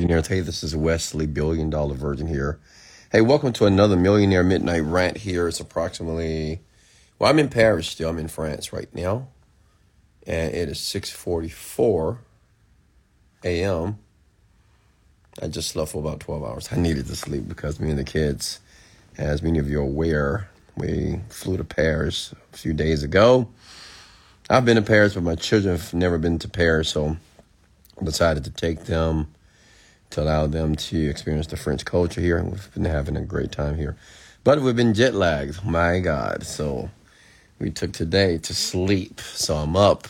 Millionaires. Hey, this is Wesley, Billion Dollar Virgin here. Hey, welcome to another Millionaire Midnight Rant here. It's approximately, well, I'm in Paris still. I'm in France right now. And it is 6.44 a.m. I just slept for about 12 hours. I needed to sleep because me and the kids, as many of you are aware, we flew to Paris a few days ago. I've been to Paris, but my children have never been to Paris, so decided to take them to allow them to experience the French culture here. We've been having a great time here. But we've been jet lagged, my God. So we took today to sleep. So I'm up.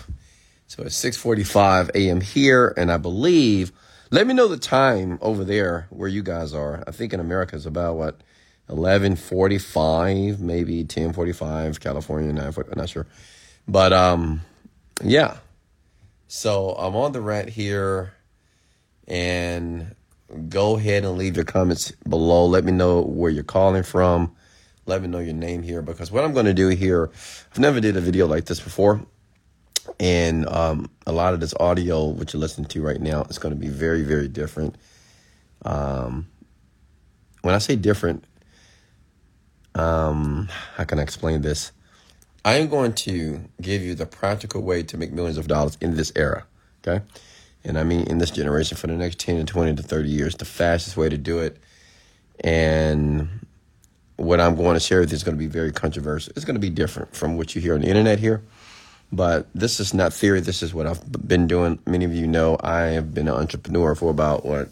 So it's 6:45 a.m. here, and I believe. Let me know the time over there where you guys are. I think in America it's about what 11:45, maybe 10:45. California 9:40. I'm not sure, but um, yeah. So I'm on the rant here, and go ahead and leave your comments below. Let me know where you're calling from. Let me know your name here because what I'm going to do here, I've never did a video like this before, and um, a lot of this audio, which you're listening to right now, is going to be very, very different. Um, when I say different, um, how can I explain this? I am going to give you the practical way to make millions of dollars in this era. Okay. And I mean, in this generation, for the next 10 to 20 to 30 years, the fastest way to do it. And what I'm going to share with you is going to be very controversial. It's going to be different from what you hear on the internet here. But this is not theory. This is what I've been doing. Many of you know I have been an entrepreneur for about what,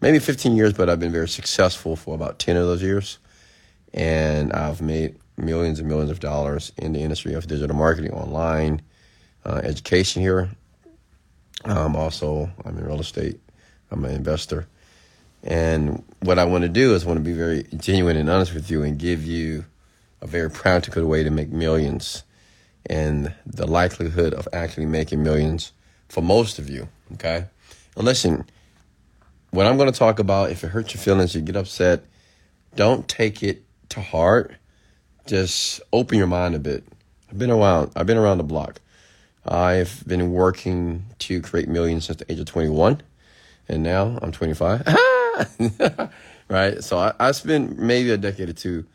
maybe 15 years, but I've been very successful for about 10 of those years. And I've made millions and millions of dollars in the industry of digital marketing, online, uh, education here. Um, also, I'm in real estate. I'm an investor. And what I want to do is want to be very genuine and honest with you and give you a very practical way to make millions and the likelihood of actually making millions for most of you. Okay. And listen, what I'm going to talk about, if it hurts your feelings, you get upset, don't take it to heart just open your mind a bit. I've been around. I've been around the block. I've been working to create millions since the age of 21, and now I'm 25. right. So I, I spent maybe a decade or two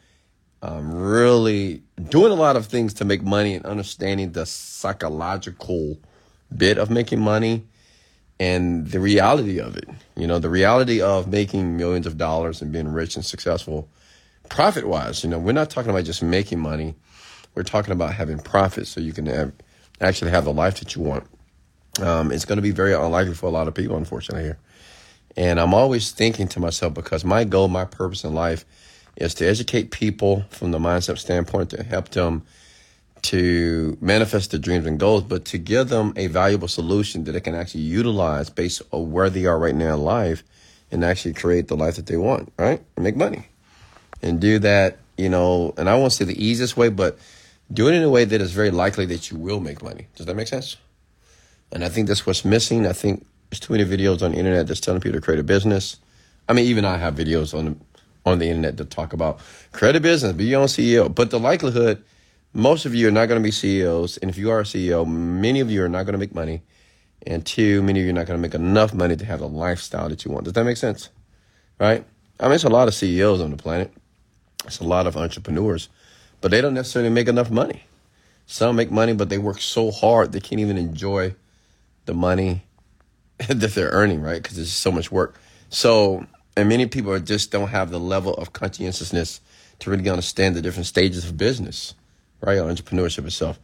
um, really doing a lot of things to make money and understanding the psychological bit of making money and the reality of it. You know, the reality of making millions of dollars and being rich and successful profit wise, you know, we're not talking about just making money. We're talking about having profits so you can have, actually have the life that you want. Um, it's going to be very unlikely for a lot of people, unfortunately, here. And I'm always thinking to myself because my goal, my purpose in life is to educate people from the mindset standpoint to help them to manifest their dreams and goals, but to give them a valuable solution that they can actually utilize based on where they are right now in life and actually create the life that they want, right? And make money and do that, you know, and I won't say the easiest way, but do it in a way that is very likely that you will make money. Does that make sense? And I think that's what's missing. I think there's too many videos on the internet that's telling people to create a business. I mean, even I have videos on the, on the internet that talk about create a business, be your own CEO. But the likelihood, most of you are not going to be CEOs. And if you are a CEO, many of you are not going to make money. And two, many of you are not going to make enough money to have the lifestyle that you want. Does that make sense? Right? I mean, it's a lot of CEOs on the planet. It's a lot of entrepreneurs, but they don't necessarily make enough money. Some make money, but they work so hard they can't even enjoy the money that they're earning, right? Because it's so much work. So, and many people just don't have the level of conscientiousness to really understand the different stages of business, right? Or entrepreneurship itself.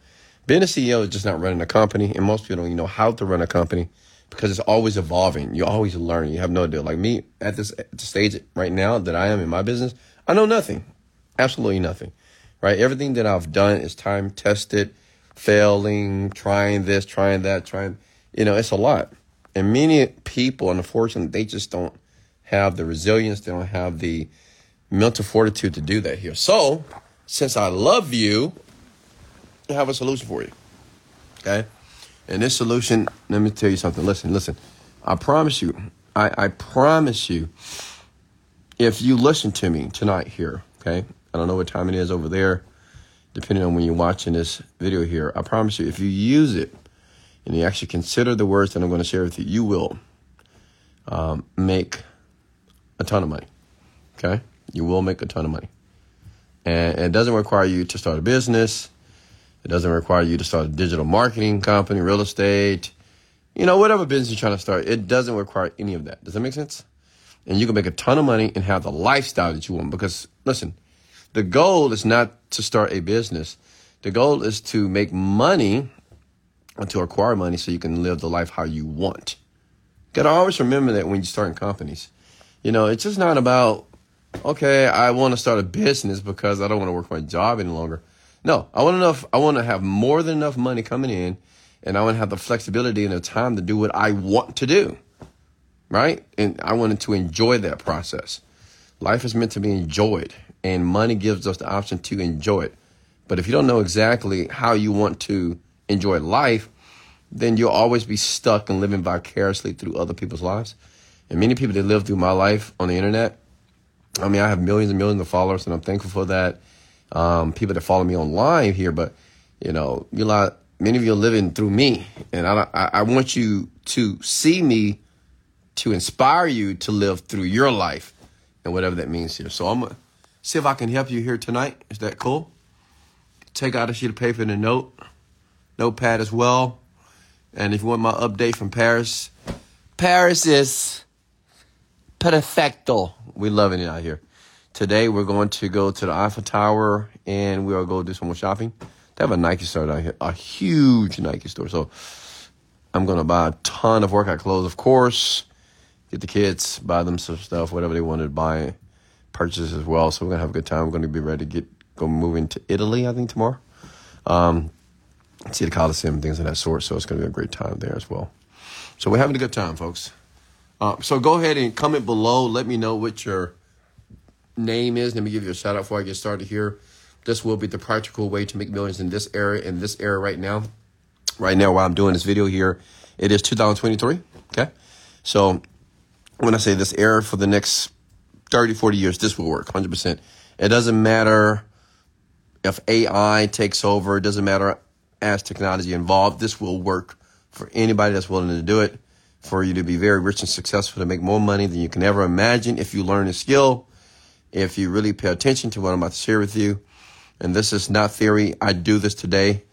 Being a CEO is just not running a company, and most people don't even know how to run a company because it's always evolving. You're always learning. You have no idea. Like me at this stage right now that I am in my business, I know nothing, absolutely nothing, right? Everything that I've done is time tested, failing, trying this, trying that, trying, you know, it's a lot. And many people, unfortunately, they just don't have the resilience, they don't have the mental fortitude to do that here. So, since I love you, I have a solution for you. Okay? And this solution, let me tell you something. Listen, listen. I promise you, I, I promise you, if you listen to me tonight here, okay, I don't know what time it is over there, depending on when you're watching this video here, I promise you, if you use it and you actually consider the words that I'm going to share with you, you will um, make a ton of money. Okay? You will make a ton of money. And it doesn't require you to start a business. It doesn't require you to start a digital marketing company, real estate, you know, whatever business you're trying to start. It doesn't require any of that. Does that make sense? And you can make a ton of money and have the lifestyle that you want. Because, listen, the goal is not to start a business. The goal is to make money and to acquire money so you can live the life how you want. You gotta always remember that when you start in companies. You know, it's just not about, okay, I want to start a business because I don't want to work my job any longer. No, I want enough, I want to have more than enough money coming in and I want to have the flexibility and the time to do what I want to do. Right? And I wanted to enjoy that process. Life is meant to be enjoyed, and money gives us the option to enjoy it. But if you don't know exactly how you want to enjoy life, then you'll always be stuck and living vicariously through other people's lives. And many people that live through my life on the internet, I mean, I have millions and millions of followers, and I'm thankful for that. Um, people that follow me online here, but you know, you lot, many of you are living through me, and I, I, I want you to see me to inspire you to live through your life and whatever that means here. So I'm gonna see if I can help you here tonight. Is that cool? Take out a sheet of paper and a note, notepad as well. And if you want my update from Paris, Paris is perfecto. We loving it out here. Today we're going to go to the Eiffel Tower and we'll go do some more shopping. They have a Nike store down here, a huge Nike store. So I'm gonna buy a ton of workout clothes, of course. Get the kids, buy them some stuff, whatever they wanted to buy, purchase as well. So we're gonna have a good time. We're gonna be ready to get go moving to Italy, I think tomorrow. Um, see the Coliseum, things of that sort. So it's gonna be a great time there as well. So we're having a good time, folks. Uh, so go ahead and comment below. Let me know what your name is. Let me give you a shout out before I get started here. This will be the practical way to make millions in this era, in this era right now. Right now, while I'm doing this video here, it is 2023. Okay. So when I say this era for the next 30, 40 years, this will work 100%. It doesn't matter if AI takes over, it doesn't matter as technology involved, this will work for anybody that's willing to do it for you to be very rich and successful to make more money than you can ever imagine if you learn a skill, if you really pay attention to what I'm about to share with you. And this is not theory. I do this today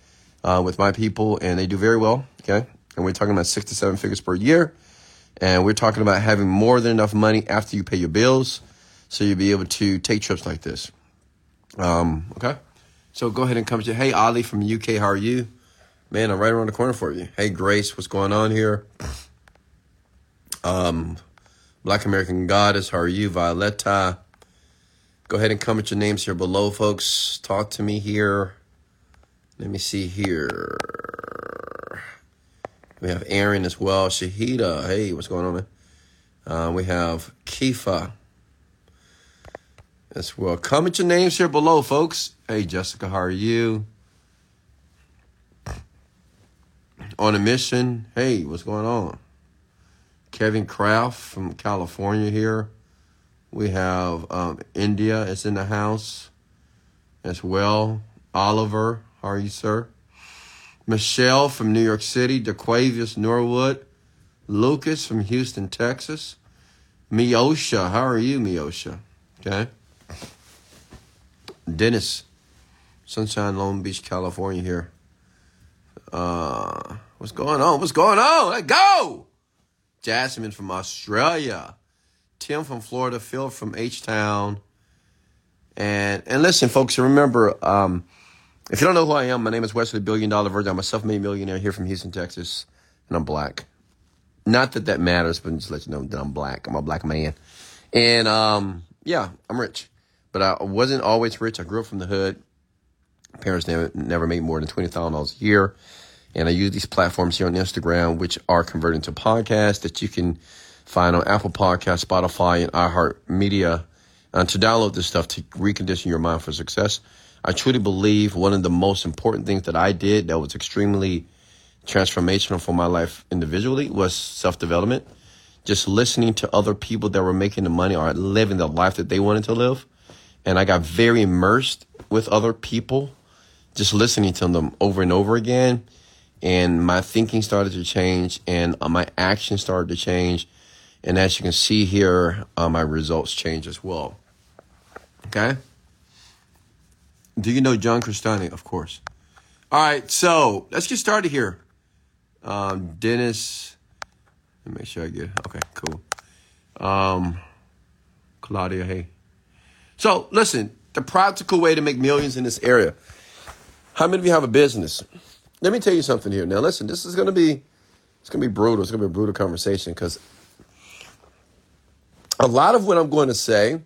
uh, with my people, and they do very well. Okay. And we're talking about six to seven figures per year. And we're talking about having more than enough money after you pay your bills so you'll be able to take trips like this. Um, okay. So go ahead and come to, hey, Ali from UK, how are you? Man, I'm right around the corner for you. Hey, Grace, what's going on here? Um, Black American Goddess, how are you? Violetta. Go ahead and comment your names here below, folks. Talk to me here. Let me see here. We have Aaron as well. Shahida. Hey, what's going on, man? Uh, we have Kifa as well. Comment your names here below, folks. Hey, Jessica, how are you? On a mission. Hey, what's going on? Kevin Kraft from California here. We have um, India is in the house as well. Oliver, how are you, sir? Michelle from New York City. DeQuavius Norwood. Lucas from Houston, Texas. Miosha, how are you, Miosha? Okay. Dennis, Sunshine, Long Beach, California here. Uh, what's going on? What's going on? Let go! Jasmine from Australia. Tim from Florida, Phil from H Town. And and listen, folks, remember, um, if you don't know who I am, my name is Wesley Billion Dollar Virgin. I'm a self-made millionaire here from Houston, Texas, and I'm black. Not that that matters, but just let you know that I'm black. I'm a black man, and um, yeah, I'm rich, but I wasn't always rich. I grew up from the hood. Parents never never made more than twenty thousand dollars a year, and I use these platforms here on Instagram, which are converted to podcasts that you can find on Apple Podcast, Spotify, and iHeartMedia. And to download this stuff to recondition your mind for success. I truly believe one of the most important things that I did that was extremely transformational for my life individually was self development. Just listening to other people that were making the money or living the life that they wanted to live. And I got very immersed with other people, just listening to them over and over again. And my thinking started to change and my actions started to change And as you can see here, uh, my results change as well. Okay? Do you know John Crestani? Of course. All right, so let's get started here. Um, Dennis, let me make sure I get okay, cool. Um, Claudia, hey. So listen, the practical way to make millions in this area. How many of you have a business? Let me tell you something here. Now, listen, this is gonna be it's gonna be brutal. It's gonna be a brutal conversation because a lot of what I'm going to say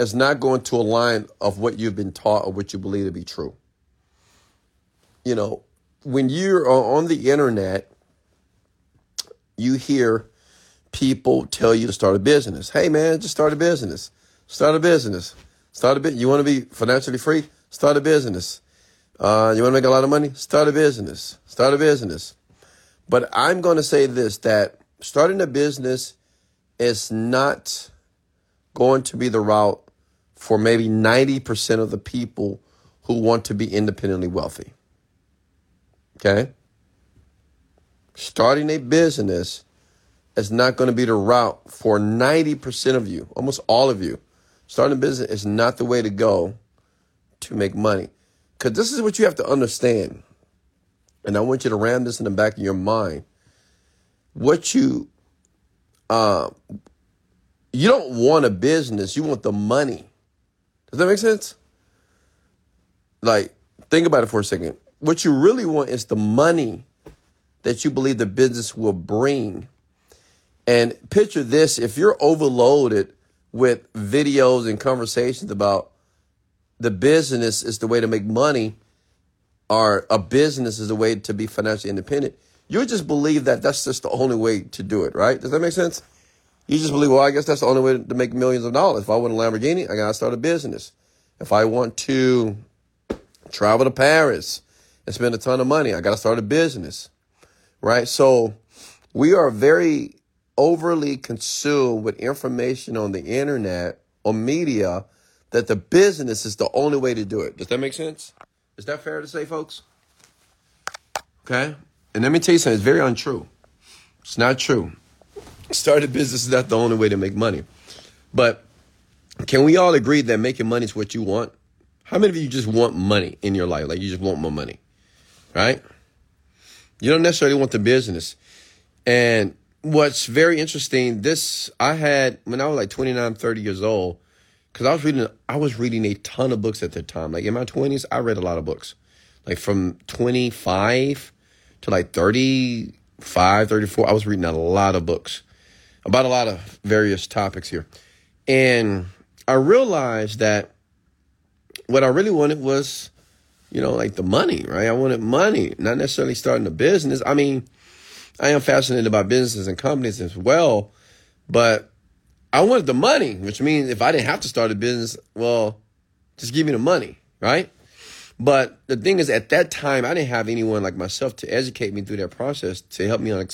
is not going to align of what you've been taught or what you believe to be true. You know, when you're on the internet, you hear people tell you to start a business. Hey man, just start a business. Start a business. Start a bit. You want to be financially free? Start a business. Uh, you want to make a lot of money? Start a business. Start a business. But I'm going to say this: that starting a business is not going to be the route for maybe 90% of the people who want to be independently wealthy. Okay? Starting a business is not going to be the route for 90% of you, almost all of you. Starting a business is not the way to go to make money. Because this is what you have to understand. And I want you to ram this in the back of your mind. What you, uh, you don't want a business, you want the money. Does that make sense? Like, think about it for a second. What you really want is the money that you believe the business will bring. And picture this if you're overloaded with videos and conversations about the business is the way to make money or a business is the way to be financially independent, you just believe that that's just the only way to do it, right? Does that make sense? You just believe, well, I guess that's the only way to make millions of dollars. If I want a Lamborghini, I got to start a business. If I want to travel to Paris and spend a ton of money, I got to start a business, right? So we are very overly consumed with information on the internet or media that the business is the only way to do it. Does that make sense? Is that fair to say, folks? Okay. And let me tell you something, it's very untrue. It's not true. Start a business is not the only way to make money. But can we all agree that making money is what you want? How many of you just want money in your life? Like you just want more money, right? You don't necessarily want the business. And what's very interesting, this I had when I was like 29, 30 years old, because I was reading I was reading a ton of books at the time. Like in my 20s, I read a lot of books. Like from 25 to like 35, 34, I was reading a lot of books about a lot of various topics here. And I realized that what I really wanted was, you know, like the money, right? I wanted money, not necessarily starting a business. I mean, I am fascinated about businesses and companies as well, but I wanted the money, which means if I didn't have to start a business, well, just give me the money, right? But the thing is, at that time, I didn't have anyone like myself to educate me through that process to help me on,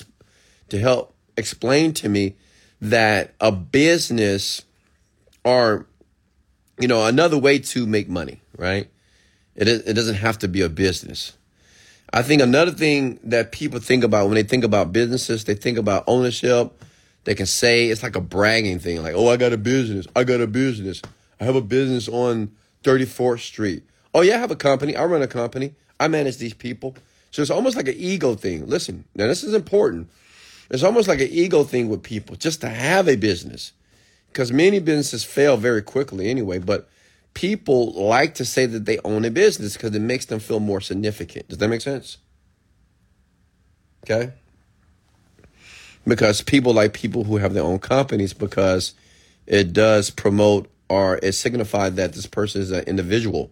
to help explain to me that a business or you know another way to make money right? It, it doesn't have to be a business. I think another thing that people think about when they think about businesses they think about ownership they can say it's like a bragging thing like oh i got a business i got a business i have a business on 34th street. Oh yeah i have a company i run a company i manage these people. So it's almost like an ego thing. Listen now this is important it's almost like an ego thing with people just to have a business. Because many businesses fail very quickly anyway, but people like to say that they own a business because it makes them feel more significant. Does that make sense? Okay? Because people like people who have their own companies because it does promote or it signifies that this person is an individual.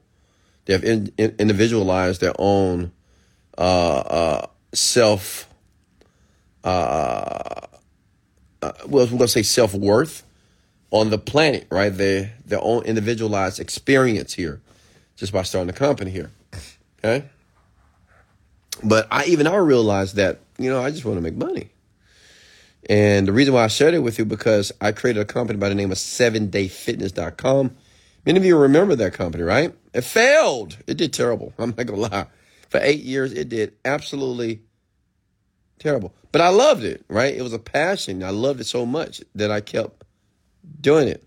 They have in, in, individualized their own uh, uh, self uh, uh, well, we're going to say self worth on the planet, right? Their their own individualized experience here, just by starting a company here. Okay. But I even I realized that you know I just want to make money, and the reason why I shared it with you because I created a company by the name of Seven SevenDayFitness.com. Many of you remember that company, right? It failed. It did terrible. I'm not gonna lie. For eight years, it did absolutely Terrible. But I loved it, right? It was a passion. I loved it so much that I kept doing it.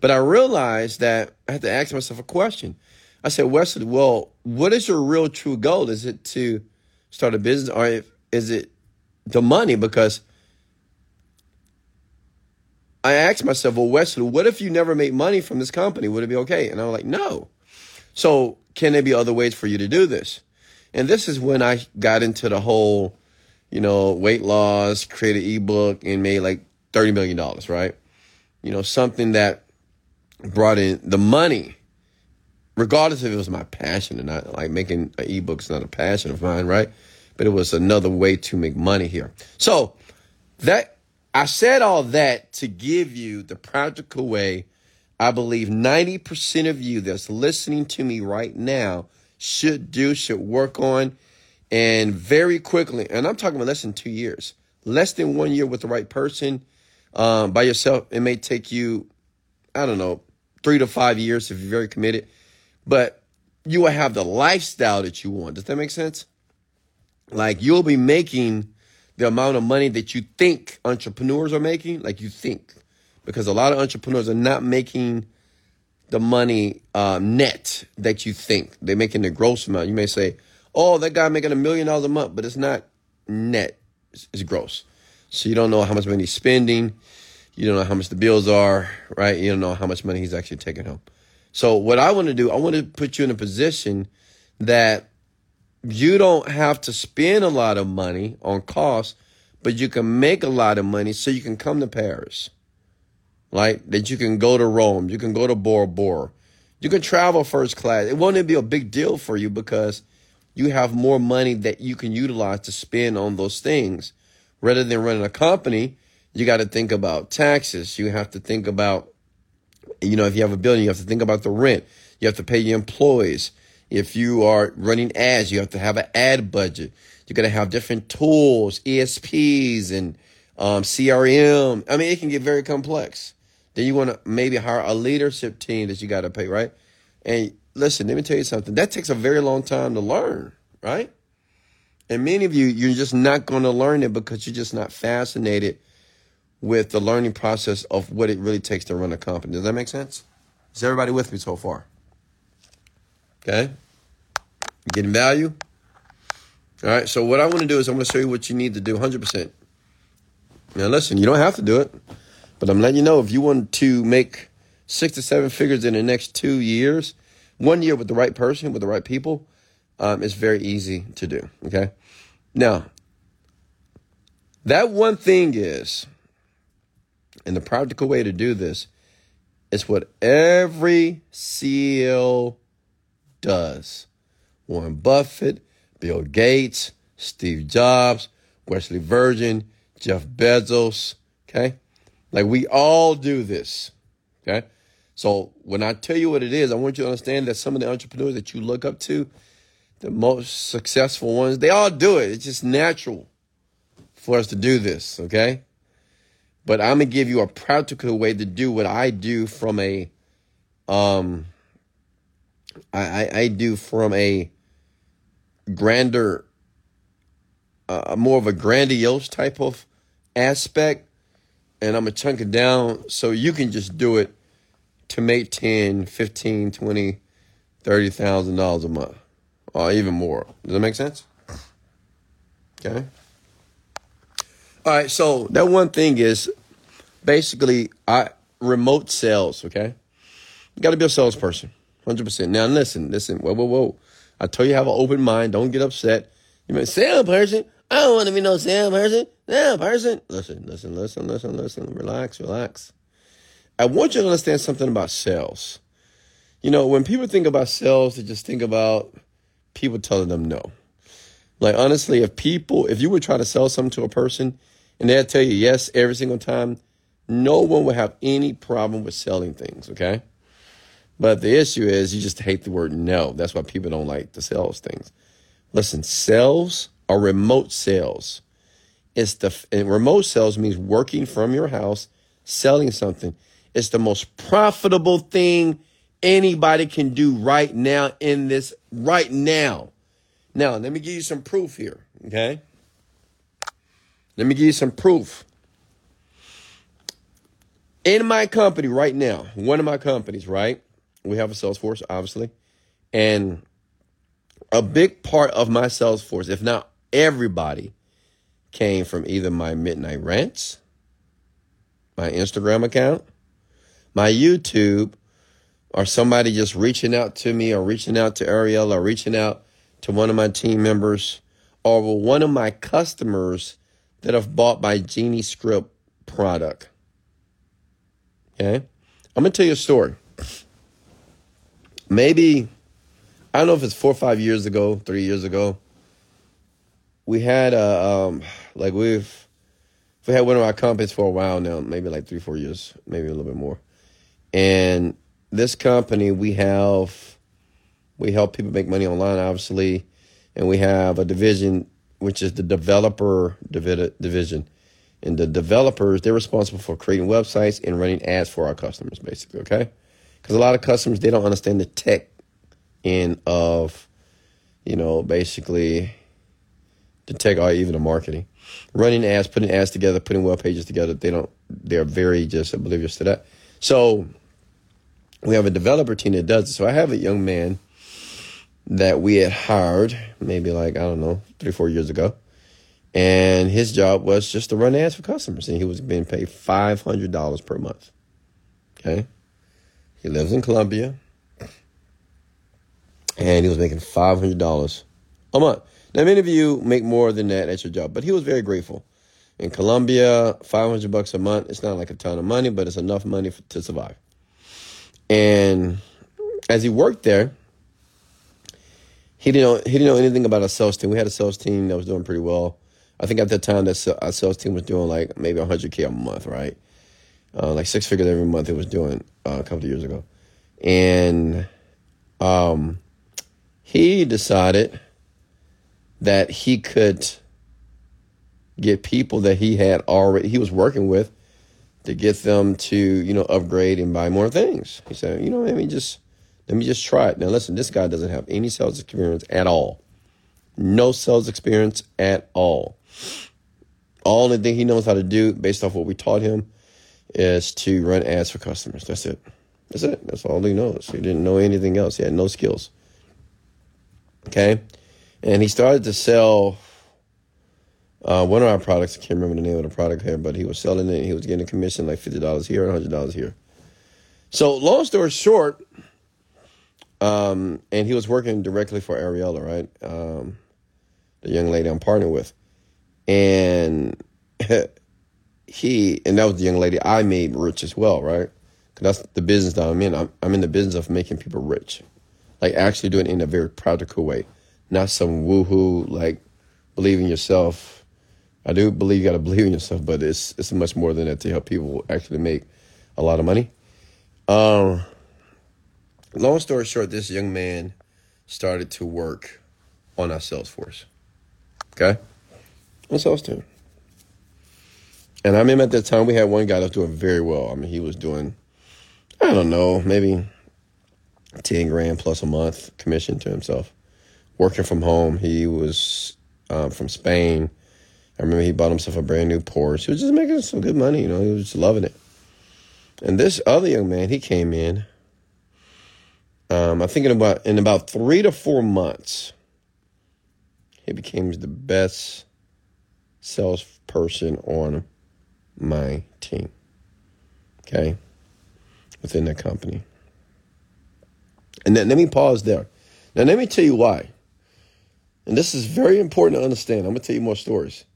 But I realized that I had to ask myself a question. I said, Wesley, well, what is your real true goal? Is it to start a business or is it the money? Because I asked myself, well, Wesley, what if you never made money from this company? Would it be okay? And I was like, no. So can there be other ways for you to do this? And this is when I got into the whole, you know, weight loss, created ebook and made like $30 million, right? You know, something that brought in the money, regardless if it was my passion or not. Like making an ebook is not a passion of mine, right? But it was another way to make money here. So that I said all that to give you the practical way I believe 90% of you that's listening to me right now should do, should work on, and very quickly, and I'm talking about less than two years, less than one year with the right person um, by yourself. It may take you, I don't know, three to five years if you're very committed, but you will have the lifestyle that you want. Does that make sense? Like you'll be making the amount of money that you think entrepreneurs are making, like you think. Because a lot of entrepreneurs are not making the money uh, net that you think. They're making the gross amount. You may say, oh, that guy making a million dollars a month, but it's not net, it's, it's gross. So you don't know how much money he's spending. You don't know how much the bills are, right? You don't know how much money he's actually taking home. So what I want to do, I want to put you in a position that you don't have to spend a lot of money on costs, but you can make a lot of money so you can come to Paris. Right? That you can go to Rome, you can go to Bora Bora, you can travel first class. It won't be a big deal for you because you have more money that you can utilize to spend on those things. Rather than running a company, you got to think about taxes. You have to think about, you know, if you have a building, you have to think about the rent. You have to pay your employees. If you are running ads, you have to have an ad budget. You're going to have different tools, ESPs and um, CRM. I mean, it can get very complex. Then you want to maybe hire a leadership team that you got to pay, right? And listen, let me tell you something. That takes a very long time to learn, right? And many of you, you're just not going to learn it because you're just not fascinated with the learning process of what it really takes to run a company. Does that make sense? Is everybody with me so far? Okay? Getting value? All right, so what I want to do is I'm going to show you what you need to do 100%. Now, listen, you don't have to do it, but I'm letting you know if you want to make six to seven figures in the next two years, one year with the right person, with the right people, um, it's very easy to do. Okay. Now, that one thing is, and the practical way to do this is what every CEO does. Warren Buffett, Bill Gates, Steve Jobs, Wesley Virgin, Jeff Bezos. Okay. Like we all do this. Okay. So when I tell you what it is, I want you to understand that some of the entrepreneurs that you look up to, the most successful ones, they all do it. It's just natural for us to do this. Okay. But I'm gonna give you a practical way to do what I do from a um I, I, I do from a grander uh, more of a grandiose type of aspect and I'm to chunk it down so you can just do it to make 10, 15, 20, 30,000 dollars a month or even more. Does that make sense? Okay. All right, so that one thing is basically I remote sales, okay? You got to be a salesperson. 100%. Now listen, listen. Whoa, whoa, whoa. I told you have an open mind. Don't get upset. You may salesperson. I don't want to be no salesperson. Salesperson. Listen, listen, listen, listen, listen. Relax, relax. I want you to understand something about sales. You know, when people think about sales, they just think about people telling them no. Like honestly, if people, if you would try to sell something to a person and they'll tell you yes every single time, no one would have any problem with selling things, okay? But the issue is you just hate the word no. That's why people don't like to sell things. Listen, sales are remote sales. It's the remote sales means working from your house, selling something. It's the most profitable thing anybody can do right now in this right now. Now, let me give you some proof here, okay? Let me give you some proof. In my company right now, one of my companies, right? We have a sales force, obviously. And a big part of my sales force, if not everybody, came from either my midnight rants, my Instagram account, my YouTube, or somebody just reaching out to me or reaching out to Ariel or reaching out to one of my team members or one of my customers that have bought my Genie Script product. Okay? I'm going to tell you a story. Maybe, I don't know if it's four or five years ago, three years ago, we had a, um, like we've, we had one of our companies for a while now, maybe like three, four years, maybe a little bit more. And this company, we have, we help people make money online, obviously, and we have a division which is the developer division. And the developers, they're responsible for creating websites and running ads for our customers, basically, okay? Because a lot of customers, they don't understand the tech end of, you know, basically the tech or even the marketing. Running ads, putting ads together, putting web pages together, they don't, they're very just oblivious to that. So we have a developer team that does it. So I have a young man that we had hired maybe like, I don't know, three, four years ago. And his job was just to run ads for customers. And he was being paid $500 per month. Okay. He lives in Colombia. And he was making $500 a month. Now, many of you make more than that at your job, but he was very grateful. In Colombia, 500 bucks a month, it's not like a ton of money, but it's enough money for, to survive. And as he worked there, he didn't know, he didn't know anything about a sales team. We had a sales team that was doing pretty well. I think at that time that our sales team was doing like maybe 100k a month, right? Uh, like six figures every month. It was doing uh, a couple of years ago, and um, he decided that he could get people that he had already he was working with to get them to you know upgrade and buy more things. He said, you know, I mean, just let me just try it. Now, listen, this guy doesn't have any sales experience at all. No sales experience at all. All the thing he knows how to do, based off what we taught him, is to run ads for customers. That's it. That's it. That's all he knows. He didn't know anything else. He had no skills. Okay? And he started to sell uh, one of our products. I can't remember the name of the product here, but he was selling it. He was getting a commission like $50 here and $100 here. So, long story short, um, and he was working directly for Ariella, right? Um, the young lady I'm partnered with. And he, and that was the young lady I made rich as well, right? Because that's the business that I'm in. I'm, I'm in the business of making people rich. Like actually doing it in a very practical way, not some woohoo, like believe in yourself. I do believe you got to believe in yourself, but it's it's much more than that to help people actually make a lot of money. Um, Long story short, this young man started to work on our sales force. Okay? On sales team. And I remember at that time we had one guy that was doing very well. I mean, he was doing, I don't know, maybe 10 grand plus a month commission to himself. Working from home. He was um, from Spain. I remember he bought himself a brand new Porsche. He was just making some good money, you know, he was just loving it. And this other young man, he came in um, I'm thinking about in about three to four months, he became the best salesperson on my team. Okay, within the company. And then let me pause there. Now let me tell you why. And this is very important to understand. I'm gonna tell you more stories.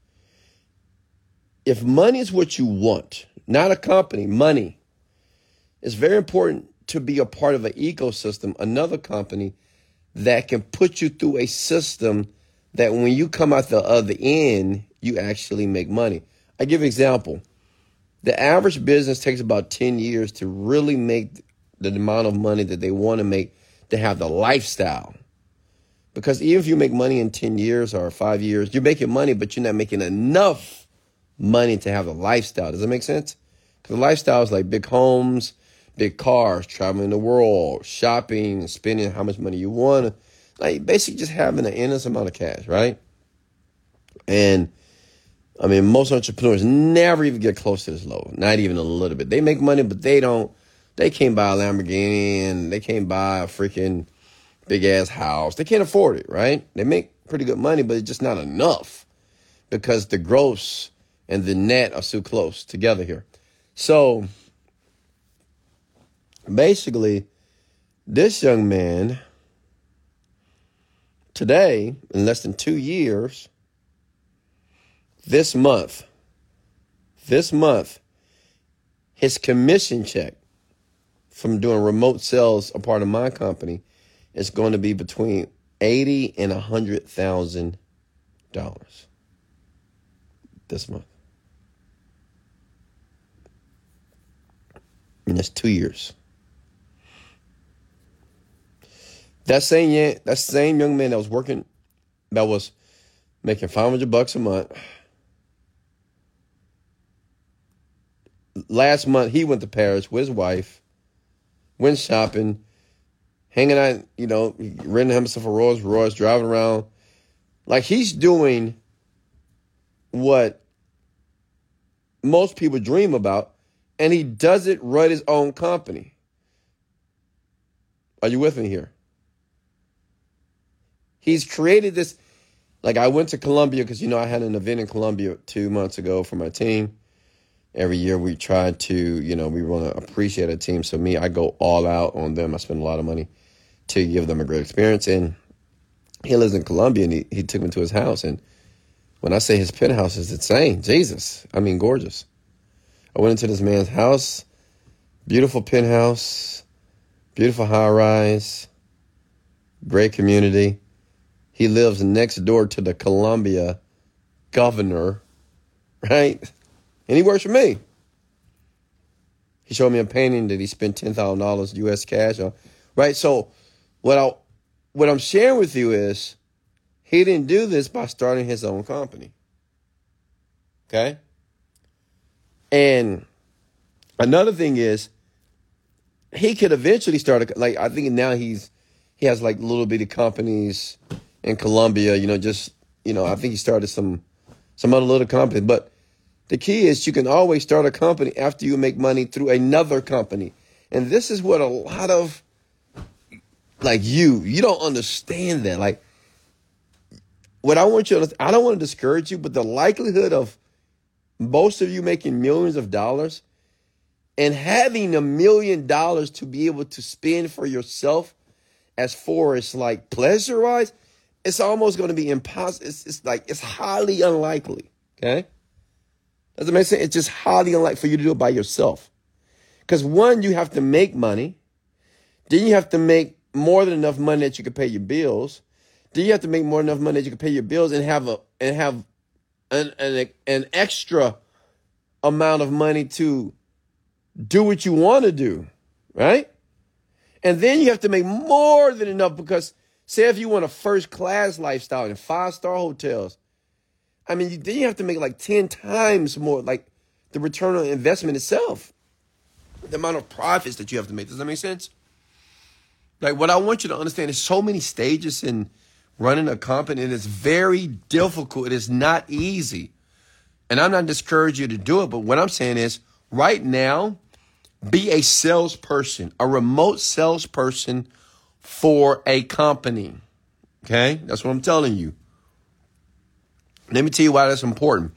If money is what you want, not a company, money, it's very important to be a part of an ecosystem, another company that can put you through a system that when you come out the other end, you actually make money. I give an example. The average business takes about 10 years to really make the amount of money that they want to make to have the lifestyle. Because even if you make money in 10 years or five years, you're making money, but you're not making enough money to have the lifestyle. Does that make sense? Because the lifestyle is like big homes, big cars, traveling the world, shopping, spending how much money you want. Like basically just having an endless amount of cash, right? And I mean, most entrepreneurs never even get close to this level, not even a little bit. They make money, but they don't. They can't buy a Lamborghini and they can't buy a freaking big ass house. They can't afford it, right? They make pretty good money, but it's just not enough because the gross and the net are so close together here. So basically, this young man today, in less than two years, this month, this month, his commission check from doing remote sales a part of my company is going to be between eighty and a hundred thousand dollars this month. And that's two years. That same that same young man that was working, that was making five hundred bucks a month. Last month he went to Paris with his wife, went shopping, hanging out, you know, renting himself a Rolls Royce, driving around. Like he's doing what most people dream about, and he doesn't run his own company. Are you with me here? He's created this. Like I went to Colombia because you know I had an event in Colombia two months ago for my team. Every year we try to, you know, we want to appreciate a team. So me, I go all out on them. I spend a lot of money to give them a great experience. And he lives in Colombia and he, he took me to his house. And when I say his penthouse is insane, Jesus, I mean gorgeous. I went into this man's house, beautiful penthouse, beautiful high rise, great community. He lives next door to the Colombia governor, right? And he works for me. He showed me a painting that he spent ten thousand dollars U.S. cash on, right? So, what I what I'm sharing with you is, he didn't do this by starting his own company. Okay. And another thing is, he could eventually start a, like I think now he's he has like little bitty companies in Colombia, you know, just you know, I think he started some some other little company. But the key is you can always start a company after you make money through another company. And this is what a lot of like you, you don't understand that. Like what I want you to I don't want to discourage you, but the likelihood of most of you making millions of dollars and having a million dollars to be able to spend for yourself as far as like pleasure wise it's almost going to be impossible. It's, it's like, it's highly unlikely. Okay. Does it make sense? It's just highly unlikely for you to do it by yourself. Because one, you have to make money. Then you have to make more than enough money that you can pay your bills. Then you have to make more than enough money that you can pay your bills and have a and have an an, an extra amount of money to do what you want to do, right? And then you have to make more than enough because Say if you want a first class lifestyle in five star hotels, I mean, then you have to make like 10 times more, like the return on investment itself. The amount of profits that you have to make. Does that make sense? Like, what I want you to understand is so many stages in running a company, and it's very difficult. It is not easy. And I'm not discouraging you to do it, but what I'm saying is right now, be a salesperson, a remote salesperson for a company. Okay? That's what I'm telling you. Let me tell you why that's important.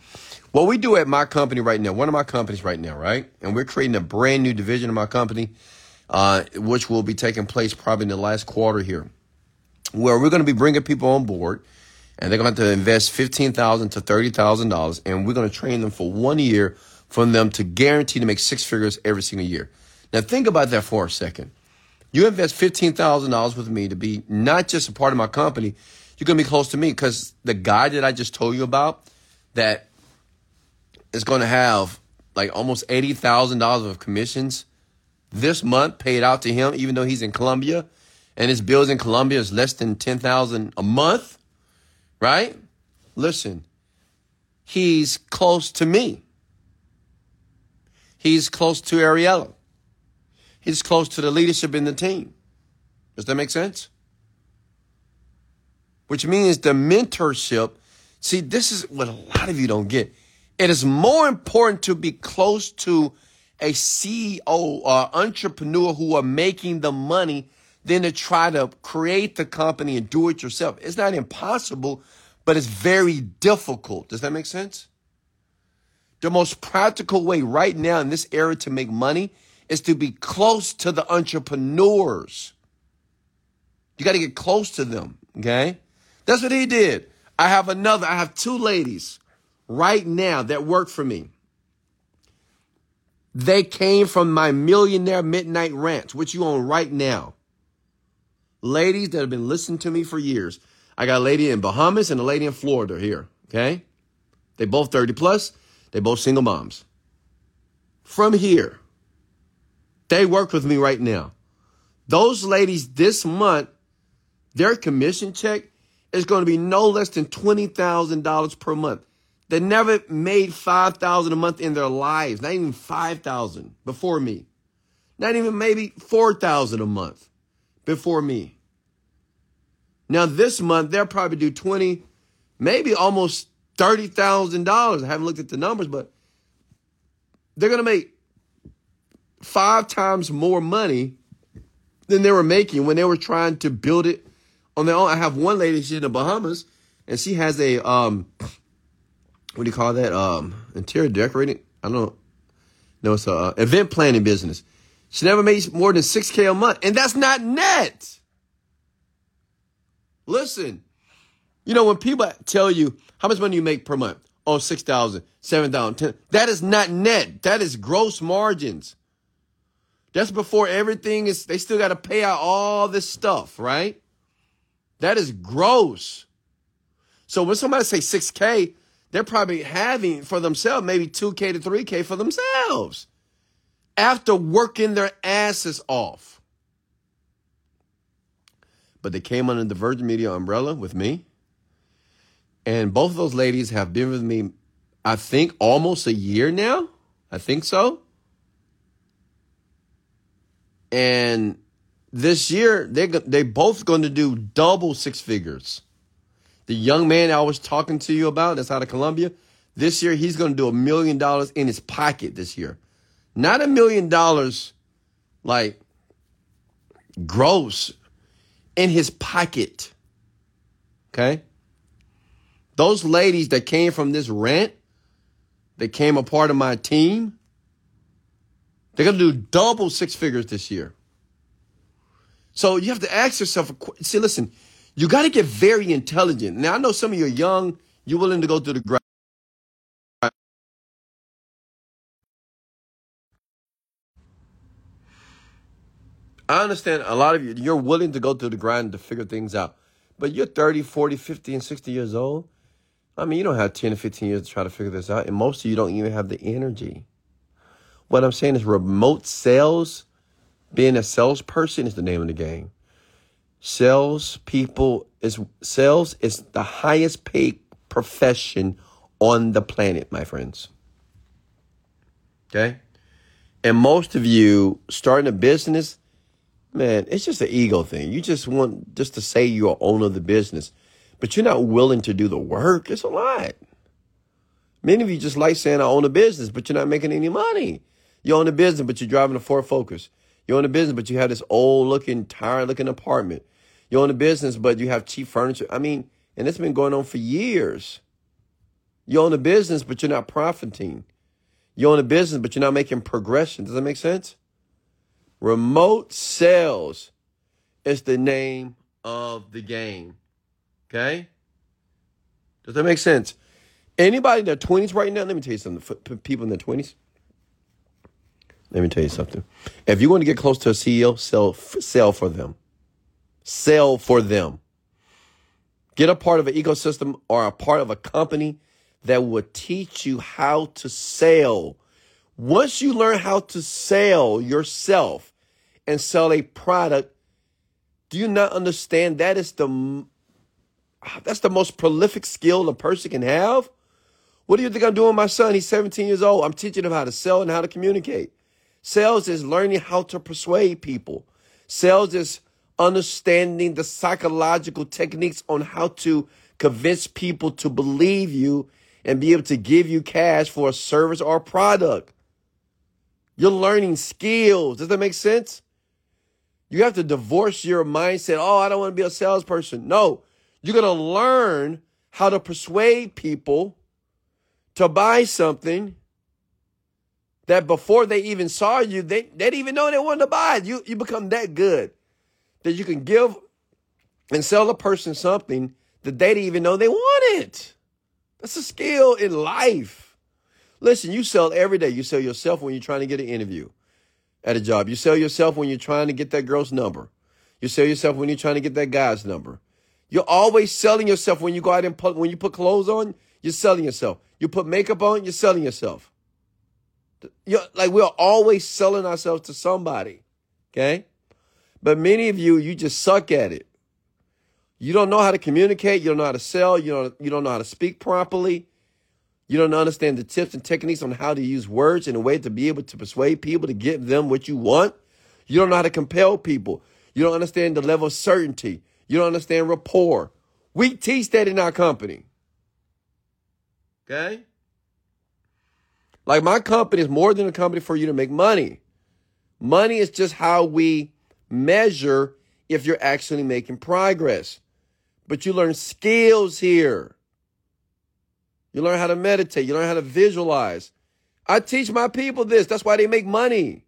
What we do at my company right now, one of my companies right now, right? And we're creating a brand new division of my company, uh, which will be taking place probably in the last quarter here, where we're going to be bringing people on board and they're going to have to invest 15,000 to $30,000 and we're going to train them for one year for them to guarantee to make six figures every single year. Now think about that for a second. You invest $15,000 with me to be not just a part of my company, you're going to be close to me because the guy that I just told you about that is going to have like almost $80,000 of commissions this month paid out to him, even though he's in Colombia and his bills in Colombia is less than 10,000 a month, right? Listen, he's close to me. He's close to Ariella. He's close to the leadership in the team. Does that make sense? Which means the mentorship. See, this is what a lot of you don't get. It is more important to be close to a CEO or entrepreneur who are making the money than to try to create the company and do it yourself. It's not impossible, but it's very difficult. Does that make sense? The most practical way right now in this era to make money is to be close to the entrepreneurs. You got to get close to them, okay? That's what he did. I have another, I have two ladies right now that work for me. They came from my millionaire midnight rant, which you own right now. Ladies that have been listening to me for years. I got a lady in Bahamas and a lady in Florida here, okay? They both 30 plus. They both single moms. From here, they work with me right now. Those ladies this month, their commission check is going to be no less than $20,000 per month. They never made 5000 a month in their lives, not even 5000 before me. Not even maybe 4000 a month before me. Now this month they'll probably do 20, maybe almost $30,000. I haven't looked at the numbers, but they're going to make five times more money than they were making when they were trying to build it on their own. I have one lady, she's in the Bahamas, and she has a um what do you call that? Um interior decorating. I don't know. No, it's a uh, event planning business. She never made more than 6K a month, and that's not net. Listen, you know, when people tell you how much money you make per month, oh, 6,000, 7,000, 10, that is not net. That is gross margins. That's before everything is, they still got to pay out all this stuff, right? That is gross. So when somebody say 6K, they're probably having for themselves maybe 2K to 3K for themselves after working their asses off. But they came under the Virgin Media umbrella with me. And both of those ladies have been with me, I think, almost a year now. I think so. And this year, they they both going to do double six figures. The young man I was talking to you about that's out of Colombia, this year he's going to do a million dollars in his pocket this year. Not a million dollars like gross in his pocket. Okay? Those ladies that came from this rant, that came a part of my team, they're going to do double six figures this year. So you have to ask yourself, see, listen, you got to get very intelligent. Now, I know some of you are young, you're willing to go through the I understand a lot of you, you're willing to go through the grind to figure things out. But you're 30, 40, 50, and 60 years old. I mean, you don't have 10 or 15 years to try to figure this out. And most of you don't even have the energy. What I'm saying is remote sales, being a salesperson is the name of the game. Sales people is sales is the highest paid profession on the planet, my friends. Okay? And most of you starting a business, man, it's just an ego thing. You just want just to say you're owner of the business, but you're not willing to do the work. It's a lot. Many of you just like saying I own a business, but you're not making any money. You own a business, but you're driving a Ford Focus. You own a business, but you have this old looking, tired looking apartment. You own a business, but you have cheap furniture. I mean, and it's been going on for years. You own a business, but you're not profiting. You own a business, but you're not making progression. Does that make sense? Remote sales is the name of the game. Okay? Does that make sense? Anybody in their 20s right now, let me tell you something. People in their 20s, let me tell you something. If you want to get close to a CEO, sell, sell for them. Sell for them. Get a part of an ecosystem or a part of a company that will teach you how to sell. Once you learn how to sell yourself and sell a product, do you not understand that is the that's the most prolific skill a person can have? What do you think I'm doing with my son? He's 17 years old. I'm teaching him how to sell and how to communicate. Sales is learning how to persuade people. Sales is understanding the psychological techniques on how to convince people to believe you and be able to give you cash for a service or a product. You're learning skills. Does that make sense? You have to divorce your mindset. Oh, I don't want to be a salesperson. No, you're going to learn how to persuade people to buy something that before they even saw you, they, they didn't even know they wanted to buy it. You, you become that good that you can give and sell a person something that they didn't even know they wanted. That's a skill in life. Listen, you sell every day. You sell yourself when you're trying to get an interview at a job. You sell yourself when you're trying to get that girl's number. You sell yourself when you're trying to get that guy's number. You're always selling yourself when you go out and put, when you put clothes on, you're selling yourself. You put makeup on, you're selling yourself. You're, like we're always selling ourselves to somebody. Okay? But many of you, you just suck at it. You don't know how to communicate. You don't know how to sell. You don't, you don't know how to speak properly. You don't understand the tips and techniques on how to use words in a way to be able to persuade people to give them what you want. You don't know how to compel people. You don't understand the level of certainty. You don't understand rapport. We teach that in our company. Okay? Like my company is more than a company for you to make money. Money is just how we measure if you're actually making progress but you learn skills here. You learn how to meditate, you learn how to visualize. I teach my people this. That's why they make money.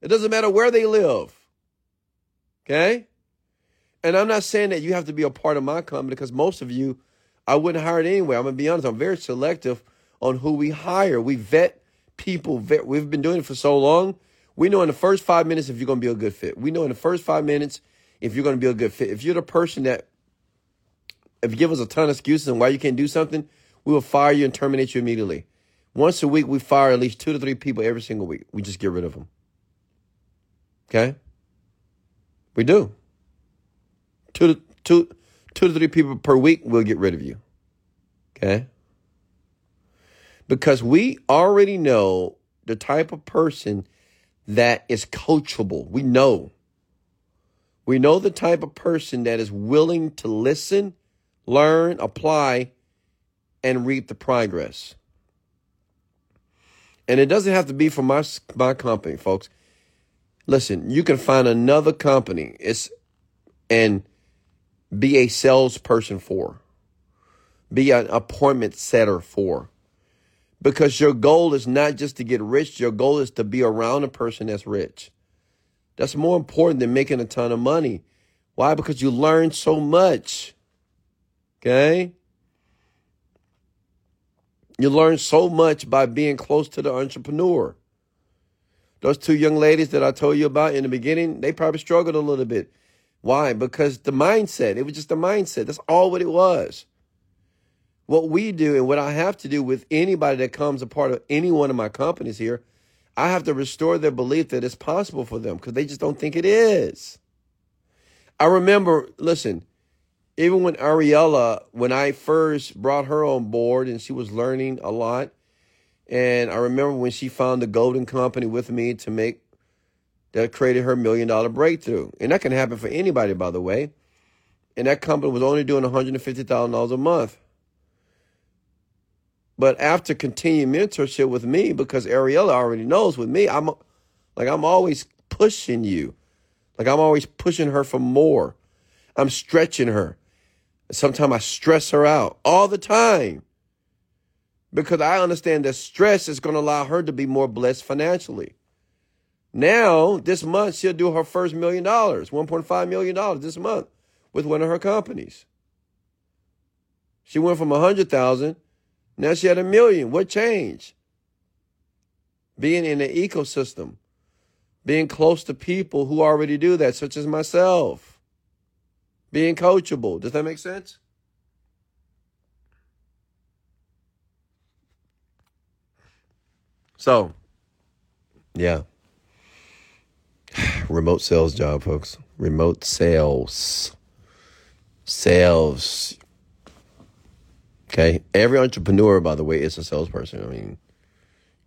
It doesn't matter where they live. Okay? And I'm not saying that you have to be a part of my company because most of you, I wouldn't hire it anyway. I'm going to be honest. I'm very selective on who we hire. We vet people. Vet, we've been doing it for so long. We know in the first five minutes if you're going to be a good fit. We know in the first five minutes if you're going to be a good fit. If you're the person that if you give us a ton of excuses on why you can't do something, we will fire you and terminate you immediately. Once a week, we fire at least two to three people every single week. We just get rid of them. Okay? We do. Two to, two, two to three people per week, we'll get rid of you. Okay? Because we already know the type of person that is coachable. We know. We know the type of person that is willing to listen learn, apply, and reap the progress. And it doesn't have to be from my, my company, folks. Listen, you can find another company it's, and be a salesperson for, be an appointment setter for. Because your goal is not just to get rich, your goal is to be around a person that's rich. That's more important than making a ton of money. Why? Because you learn so much. Okay? You learn so much by being close to the entrepreneur. Those two young ladies that I told you about in the beginning, they probably struggled a little bit. Why? Because the mindset, it was just the mindset. That's all what it was. What we do and what I have to do with anybody that comes a part of any one of my companies here, I have to restore their belief that it's possible for them because they just don't think it is. I remember, listen, even when Ariella, when I first brought her on board and she was learning a lot, and I remember when she found the golden company with me to make that created her million dollar breakthrough. And that can happen for anybody, by the way. And that company was only doing $150,000 a month. But after continuing mentorship with me, because Ariella already knows with me, I'm like I'm always pushing you. Like I'm always pushing her for more. I'm stretching her. Sometimes I stress her out all the time because I understand that stress is going to allow her to be more blessed financially. Now, this month, she'll do her first million dollars, $1.5 million this month with one of her companies. She went from a 100,000, now she had a million. What changed? Being in the ecosystem, being close to people who already do that, such as myself being coachable. Does that make sense? So, yeah. Remote sales job, folks. Remote sales. Sales. Okay. Every entrepreneur, by the way, is a salesperson. I mean,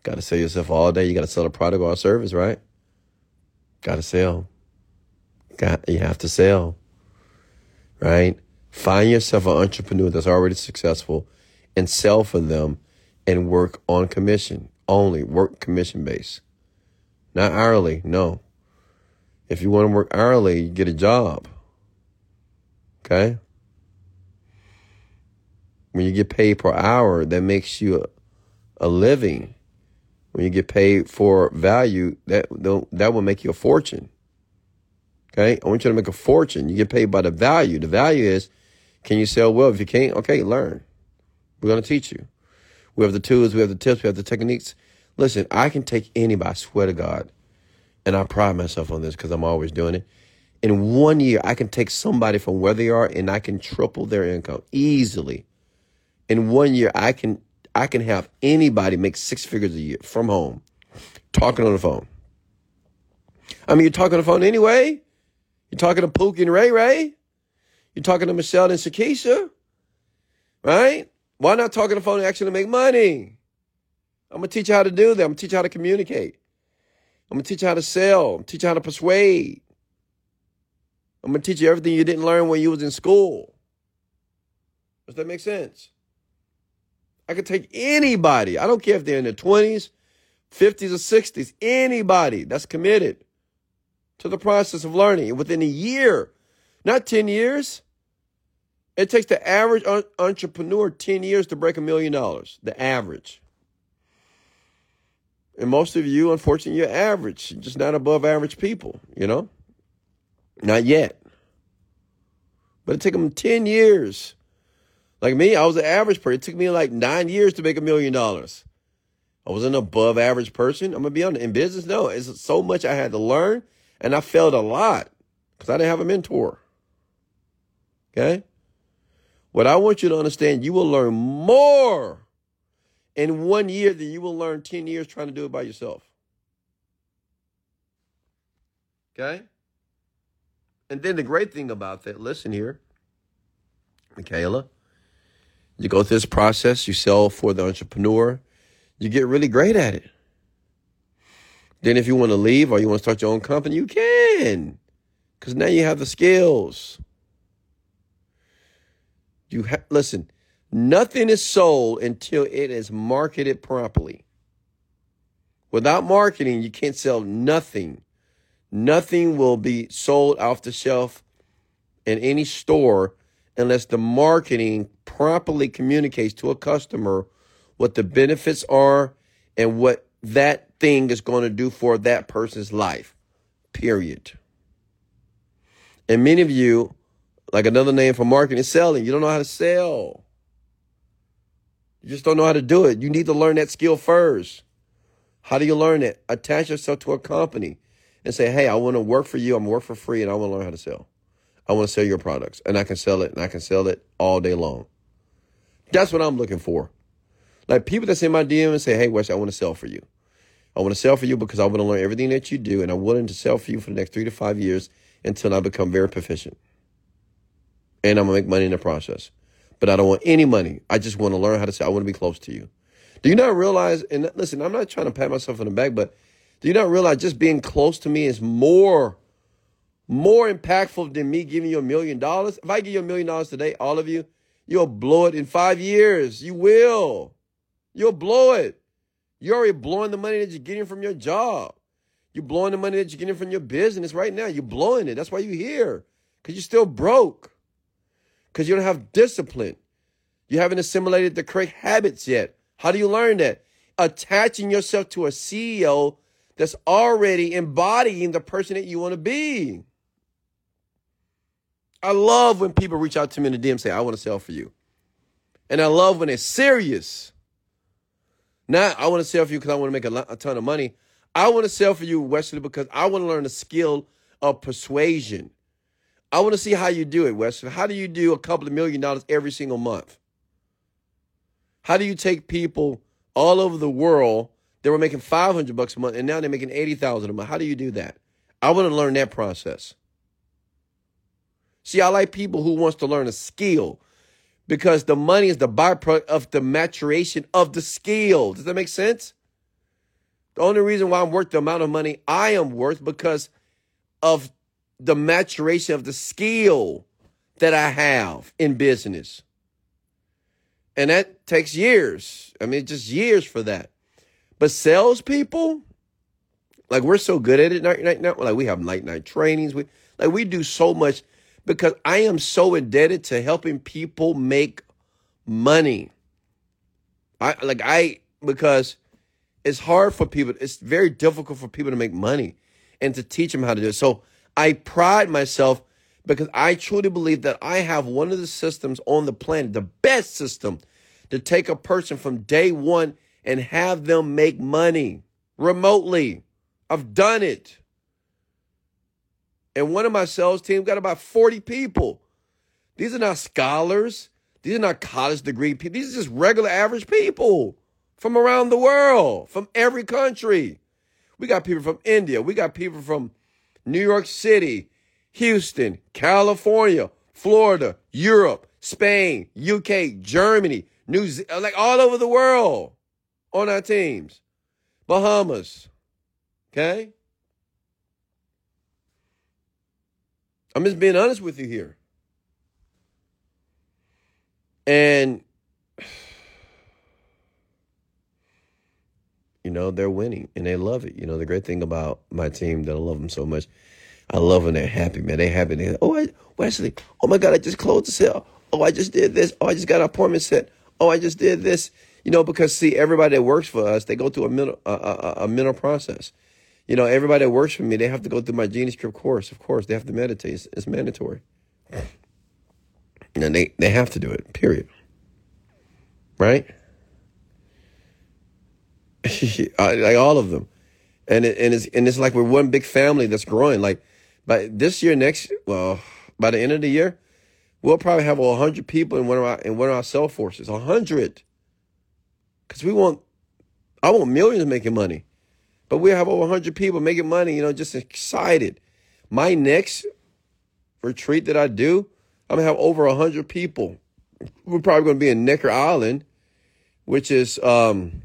got to sell yourself all day. You got to sell a product or a service, right? Got to sell. Got you have to sell right? Find yourself an entrepreneur that's already successful and sell for them and work on commission only, work commission base. Not hourly, no. If you want to work hourly, you get a job. Okay? When you get paid per hour, that makes you a, a living. When you get paid for value, that that will make you a fortune. Okay? I want you to make a fortune. You get paid by the value. The value is can you sell well? If you can't, okay, learn. We're going to teach you. We have the tools, we have the tips, we have the techniques. Listen, I can take anybody, I swear to God, and I pride myself on this because I'm always doing it. In one year, I can take somebody from where they are and I can triple their income easily. In one year, I can I can have anybody make six figures a year from home, talking on the phone. I mean, you're talking on the phone anyway. You're talking to Pookie and Ray Ray. You're talking to Michelle and Shakisha. Right? Why not talk on the phone and actually make money? I'm gonna teach you how to do that. I'm gonna teach you how to communicate. I'm gonna teach you how to sell. I'm teach you how to persuade. I'm gonna teach you everything you didn't learn when you was in school. Does that make sense? I could take anybody. I don't care if they're in their 20s, 50s, or 60s. Anybody that's committed to the process of learning within a year, not 10 years. It takes the average entrepreneur 10 years to break a million dollars. The average. And most of you, unfortunately, you're average, just not above average people, you know? Not yet. But it took them 10 years. Like me, I was an average person. It took me like nine years to make a million dollars. I was an above average person. I'm going to be on in business. No, it's so much I had to learn. And I failed a lot because I didn't have a mentor. Okay? What I want you to understand, you will learn more in one year than you will learn 10 years trying to do it by yourself. Okay? And then the great thing about that, listen here, Michaela, you go through this process, you sell for the entrepreneur, you get really great at it. Then if you want to leave or you want to start your own company, you can. Because now you have the skills. You ha- listen, Nothing is sold until it is marketed properly. Without marketing, you can't sell nothing. Nothing will be sold off the shelf in any store unless the marketing properly communicates to a customer what the benefits are and what that thing is going to do for that person's life. Period. And many of you, like another name for marketing is selling. You don't know how to sell. You just don't know how to do it. You need to learn that skill first. How do you learn it? Attach yourself to a company and say, hey, I want to work for you. I'm work for free and I want to learn how to sell. I want to sell your products and I can sell it and I can sell it all day long. That's what I'm looking for. Like people that send my DM and say, hey, Wes, I want to sell for you. I want to sell for you because I want to learn everything that you do and I'm willing to sell for you for the next three to five years until I become very proficient. And I'm going to make money in the process but I don't want any money. I just want to learn how to say, I want to be close to you. Do you not realize, and listen, I'm not trying to pat myself on the back, but do you not realize just being close to me is more, more impactful than me giving you a million dollars? If I give you a million dollars today, all of you, you'll blow it in five years. You will. You'll blow it. You're already blowing the money that you're getting from your job. You're blowing the money that you're getting from your business right now. You're blowing it. That's why you're here. Because you're still broke because you don't have discipline. You haven't assimilated the correct habits yet. How do you learn that? Attaching yourself to a CEO that's already embodying the person that you want to be. I love when people reach out to me in the DM and say, I want to sell for you. And I love when it's serious. Not, I want to sell for you because I want to make a, a ton of money. I want to sell for you, Wesley, because I want to learn the skill of persuasion. I want to see how you do it, Weston. How do you do a couple of million dollars every single month? How do you take people all over the world that were making 500 bucks a month and now they're making 80,000 a month? How do you do that? I want to learn that process. See, I like people who wants to learn a skill because the money is the byproduct of the maturation of the skill. Does that make sense? The only reason why I'm worth the amount of money I am worth because of the maturation of the skill that I have in business. And that takes years. I mean, just years for that. But salespeople, like we're so good at it right now. Like we have night night trainings. We like we do so much because I am so indebted to helping people make money. I like I because it's hard for people. It's very difficult for people to make money and to teach them how to do it. So I pride myself because I truly believe that I have one of the systems on the planet, the best system to take a person from day one and have them make money remotely. I've done it. And one of my sales team got about 40 people. These are not scholars. These are not college degree people. These are just regular average people from around the world, from every country. We got people from India. We got people from New York City, Houston, California, Florida, Europe, Spain, UK, Germany, New Zealand, like all over the world on our teams. Bahamas. Okay? I'm just being honest with you here. And you know, they're winning and they love it. You know, the great thing about my team that I love them so much, I love when they're happy, man. They're happy. They, oh, I, Wesley, oh my God, I just closed the sale. Oh, I just did this. Oh, I just got an appointment set. Oh, I just did this. You know, because see, everybody that works for us, they go through a mental, a, a, a mental process. You know, everybody that works for me, they have to go through my Genie Script course. Of course, they have to meditate. It's, it's mandatory. And they, they have to do it, period. Right? like all of them. And it, and it's and it's like we're one big family that's growing. Like by this year, next well, by the end of the year, we'll probably have hundred people in one of our in one of our cell forces. hundred. Because we want I want millions making money. But we have over 100 people making money, you know, just excited. My next retreat that I do, I'm going to have over 100 people. We're probably going to be in Necker Island, which is um,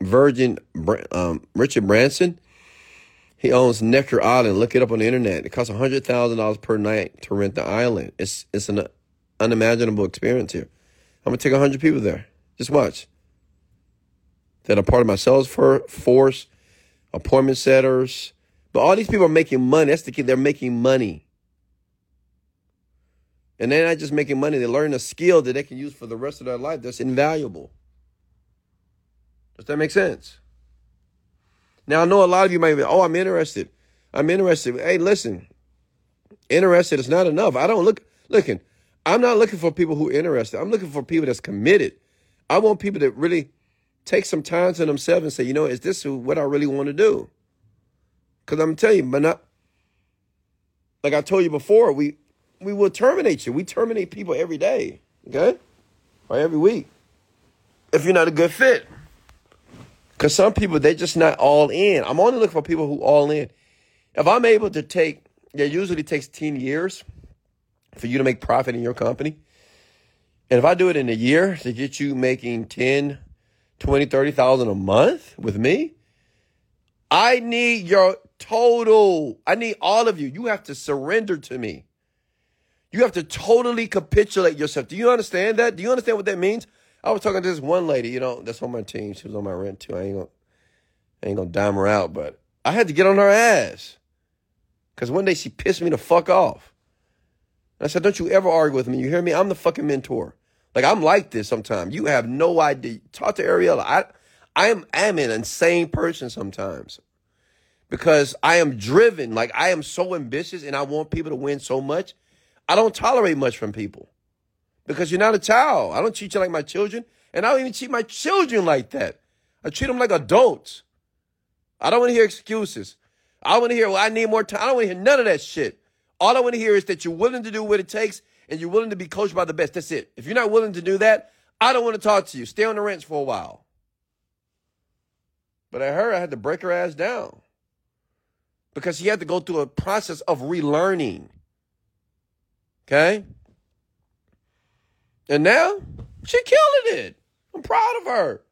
Virgin, um, Richard Branson. He owns Necker Island. Look it up on the internet. It costs $100,000 per night to rent the island. It's, it's an unimaginable experience here. I'm to take 100 people there. Just watch that are part of my sales for, force, appointment setters. But all these people are making money. That's the key. They're making money. And they're not just making money, they're learning a skill that they can use for the rest of their life that's invaluable. Does that make sense? Now, I know a lot of you might be, oh, I'm interested. I'm interested. Hey, listen, interested is not enough. I don't look, looking, I'm not looking for people who are interested. I'm looking for people that's committed. I want people that really take some time to themselves and say, you know, is this what I really want to do? Because I'm telling you, but not like I told you before, we we will terminate you. We terminate people every day, okay, or every week if you're not a good fit. Because some people they're just not all in. I'm only looking for people who all in. If I'm able to take, it usually takes ten years for you to make profit in your company. And if I do it in a year to get you making 10, 20, 30,000 a month with me. I need your total. I need all of you. You have to surrender to me. You have to totally capitulate yourself. Do you understand that? Do you understand what that means? I was talking to this one lady, you know, that's on my team. She was on my rant too. I ain't gonna, I ain't gonna dime her out, but I had to get on her ass. Cause one day she pissed me the fuck off. And I said, don't you ever argue with me. You hear me? I'm the fucking mentor. Like I'm like this sometimes. You have no idea. Talk to Ariella. I I am I am an insane person sometimes. Because I am driven. Like I am so ambitious and I want people to win so much. I don't tolerate much from people. Because you're not a child. I don't treat you like my children. And I don't even treat my children like that. I treat them like adults. I don't want to hear excuses. I want to hear, well, I need more time. I don't want to hear none of that shit. All I want to hear is that you're willing to do what it takes and you're willing to be coached by the best. That's it. If you're not willing to do that, I don't want to talk to you. Stay on the rant for a while. But I heard I had to break her ass down because she had to go through a process of relearning. Okay? And now she killing it. I'm proud of her.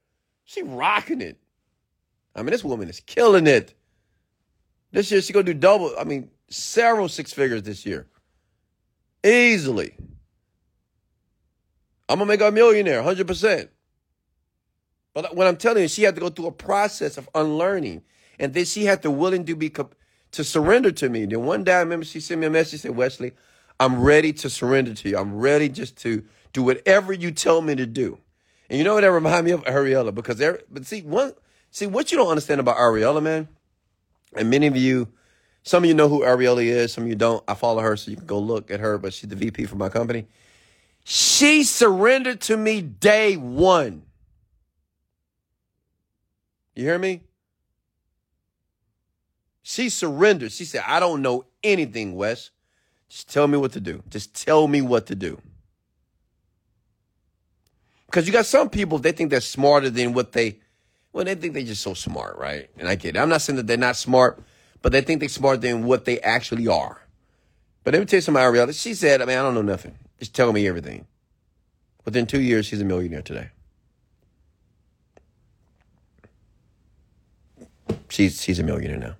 She rocking it. I mean, this woman is killing it. This year she gonna do double. I mean, several six figures this year. Easily. I'm gonna make her a millionaire, hundred percent. But what I'm telling you, she had to go through a process of unlearning, and then she had to willing to be to surrender to me. Then one day, I remember she sent me a message. Said, "Wesley, I'm ready to surrender to you. I'm ready just to do whatever you tell me to do." And you know what that reminded me of Ariella because there. But see, one see what you don't understand about Ariella, man, and many of you some of you know who Ariella is, some of you don't. I follow her, so you can go look at her, but she's the VP for my company. She surrendered to me day one. You hear me? She surrendered. She said, I don't know anything, Wes. Just tell me what to do. Just tell me what to do. Because you got some people, they think they're smarter than what they, well, they think they're just so smart, right? And I get it. I'm not saying that they're not smart, but they think they're smarter than what they actually are. But let me tell you something, Ariella. She said, I mean, I don't know nothing. Just tell me everything. Within two years, she's a millionaire today. She's she's a millionaire now.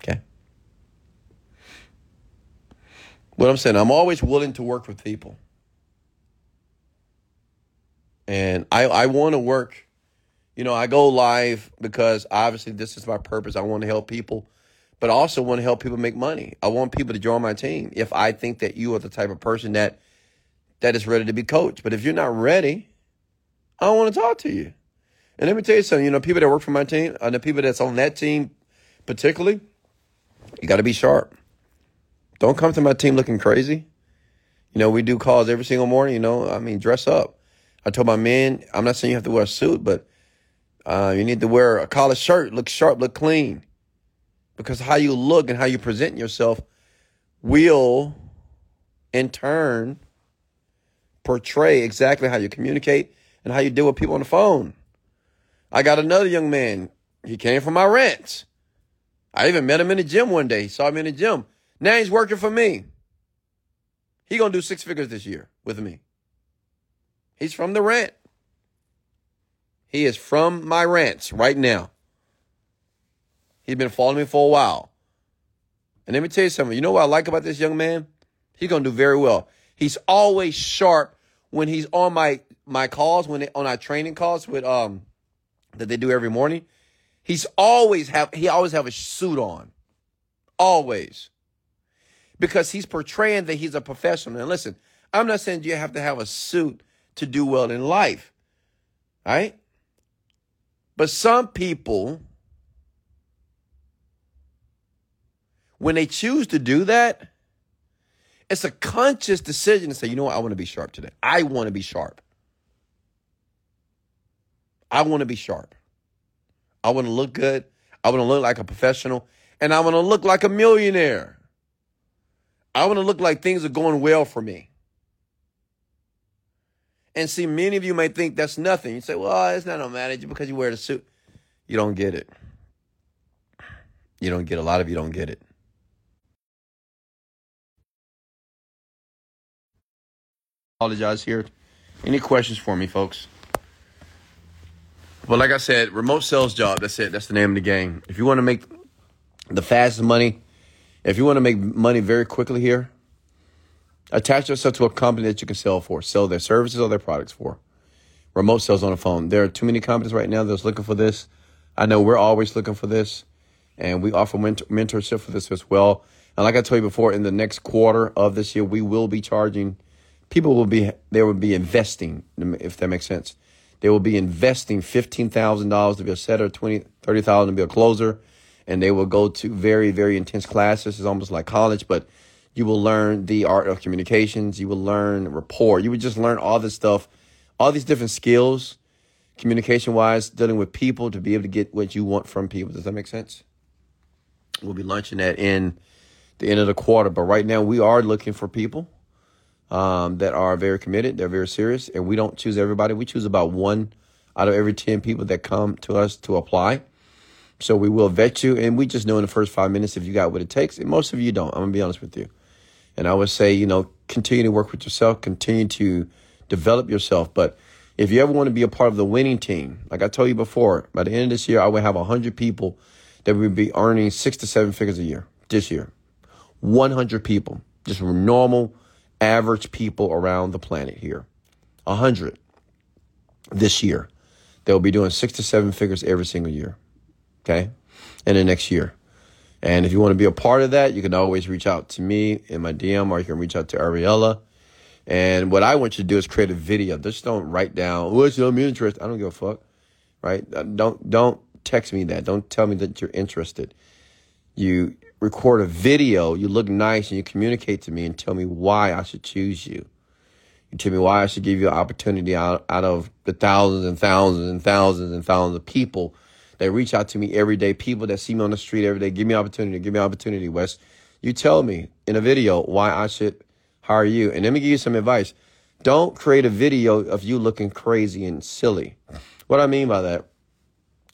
Okay. What I'm saying, I'm always willing to work with people. And I, I want to work you know, I go live because obviously this is my purpose. I want to help people, but I also want to help people make money. I want people to join my team if I think that you are the type of person that that is ready to be coached. But if you're not ready, I don't want to talk to you. And let me tell you something, you know, people that work for my team and the people that's on that team particularly, you got to be sharp. Don't come to my team looking crazy. You know, we do calls every single morning, you know, I mean, dress up. I told my men, I'm not saying you have to wear a suit, but uh, you need to wear a collar shirt, look sharp, look clean. Because how you look and how you present yourself will, in turn, portray exactly how you communicate and how you deal with people on the phone. I got another young man. He came from my rant. I even met him in the gym one day. He saw me in the gym. Now he's working for me. He gonna do six figures this year with me. He's from the rant. He is from my rant right now. He's been following me for a while. And let me tell you something. You know what I like about this young man? He's gonna do very well. He's always sharp when he's on my my calls, when they, on our training calls with um that they do every morning. He's always have he always have a suit on. Always. Because he's portraying that he's a professional. And listen, I'm not saying you have to have a suit to do well in life. Right? But some people, when they choose to do that, it's a conscious decision to say, you know what, I want to be sharp today. I want to be sharp. I want to be sharp. I want to look good. I want to look like a professional. And I want to look like a millionaire. I want to look like things are going well for me. And see, many of you may think that's nothing. You say, well, it's not no matter because you wear the suit. You don't get it. You don't get a lot of you don't get it. Apologize here. Any questions for me, folks? Well, like I said, remote sales job. That's it. That's the name of the game. If you want to make the fastest money, if you want to make money very quickly here, Attach yourself to a company that you can sell for, sell their services or their products for. Remote sales on the phone. There are too many companies right now that's looking for this. I know we're always looking for this, and we offer mentor- mentorship for this as well. And like I told you before, in the next quarter of this year, we will be charging. People will be they will be investing, if that makes sense. They will be investing fifteen thousand dollars to be a setter, twenty thirty thousand to be a closer, and they will go to very very intense classes. It's almost like college, but you will learn the art of communications. You will learn rapport. You would just learn all this stuff, all these different skills, communication wise, dealing with people to be able to get what you want from people. Does that make sense? We'll be launching that in the end of the quarter. But right now, we are looking for people um, that are very committed. They're very serious. And we don't choose everybody. We choose about one out of every 10 people that come to us to apply. So we will vet you. And we just know in the first five minutes if you got what it takes. And most of you don't. I'm going to be honest with you. And I would say, you know, continue to work with yourself, continue to develop yourself. But if you ever want to be a part of the winning team, like I told you before, by the end of this year, I would have 100 people that would be earning six to seven figures a year this year. 100 people, just normal, average people around the planet here. 100 this year. They'll be doing six to seven figures every single year. Okay. And the next year. And if you want to be a part of that, you can always reach out to me in my DM or you can reach out to Ariella. And what I want you to do is create a video. Just don't write down, what's your interest? I don't give a fuck. Right? Uh, don't don't text me that. Don't tell me that you're interested. You record a video, you look nice, and you communicate to me and tell me why I should choose you. You tell me why I should give you an opportunity out, out of the thousands and thousands and thousands and thousands of people that reach out to me every day, people that see me on the street every day. Give me opportunity, give me opportunity, Wes. You tell me in a video why I should hire you. And let me give you some advice. Don't create a video of you looking crazy and silly. What I mean by that,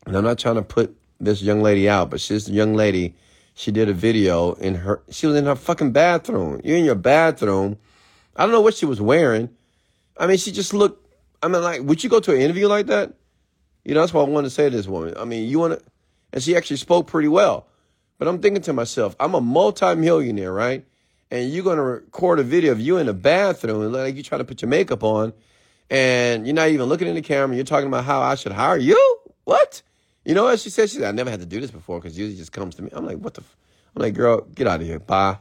and I'm not trying to put this young lady out, but she's a young lady. She did a video in her, she was in her fucking bathroom. You're in your bathroom. I don't know what she was wearing. I mean, she just looked, I mean, like, would you go to an interview like that? You know, that's what I wanted to say to this woman. I mean, you want to, and she actually spoke pretty well. But I'm thinking to myself, I'm a multimillionaire, right? And you're going to record a video of you in the bathroom like you trying to put your makeup on and you're not even looking in the camera. You're talking about how I should hire you? What? You know what she said? She said, I never had to do this before because usually just comes to me. I'm like, what the? I'm like, girl, get out of here. Bye.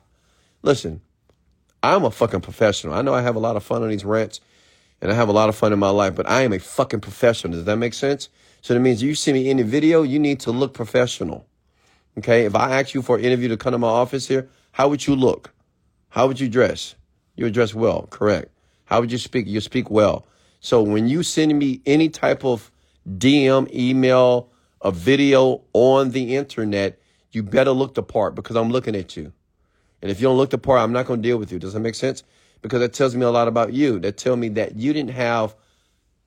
Listen, I'm a fucking professional. I know I have a lot of fun on these rants and I have a lot of fun in my life, but I am a fucking professional. Does that make sense? So that means you see me in the video, you need to look professional. Okay? If I ask you for an interview to come to my office here, how would you look? How would you dress? You would dress well, correct. How would you speak? You speak well. So when you send me any type of DM, email, a video on the internet, you better look the part because I'm looking at you. And if you don't look the part, I'm not going to deal with you. Does that make sense? Because that tells me a lot about you. That tell me that you didn't have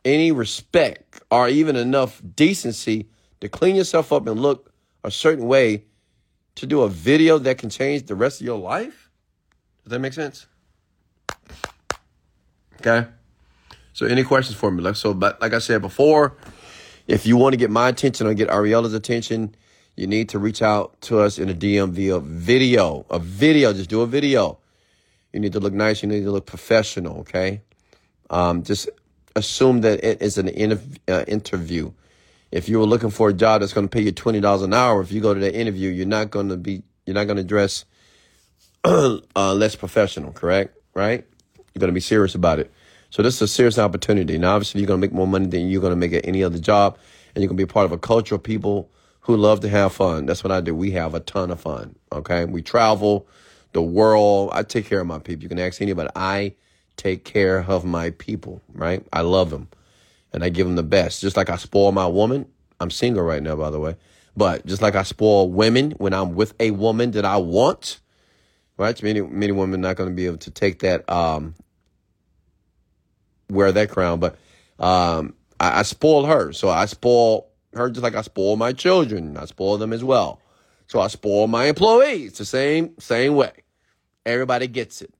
any respect or even enough decency to clean yourself up and look a certain way to do a video that can change the rest of your life. Does that make sense? Okay. So any questions for me? Like so, but like I said before, if you want to get my attention or get Ariella's attention, you need to reach out to us in a DM via video. A video, just do a video. You need to look nice. You need to look professional. Okay. Um, just assume that it is an uh, interview. If you were looking for a job that's going to pay you twenty dollars an hour, if you go to the interview, you're not going to be you're not going to dress uh, less professional. Correct? Right? You're going to be serious about it. So this is a serious opportunity. Now, obviously, you're going to make more money than you're going to make at any other job, and you're going to be part of a culture of people who love to have fun. That's what I do. We have a ton of fun. Okay, we travel the world. I take care of my people. You can ask anybody. I take care of my people, right? I love them and I give them the best. Just like I spoil my woman. I'm single right now, by the way. But just like I spoil women when I'm with a woman that I want, right? Many many women not going to be able to take that, um, wear that crown. But um, I, I spoil her, so I spoil her just like I spoil my children. I spoil them as well. So I spoil my employees the same same way. Everybody gets it,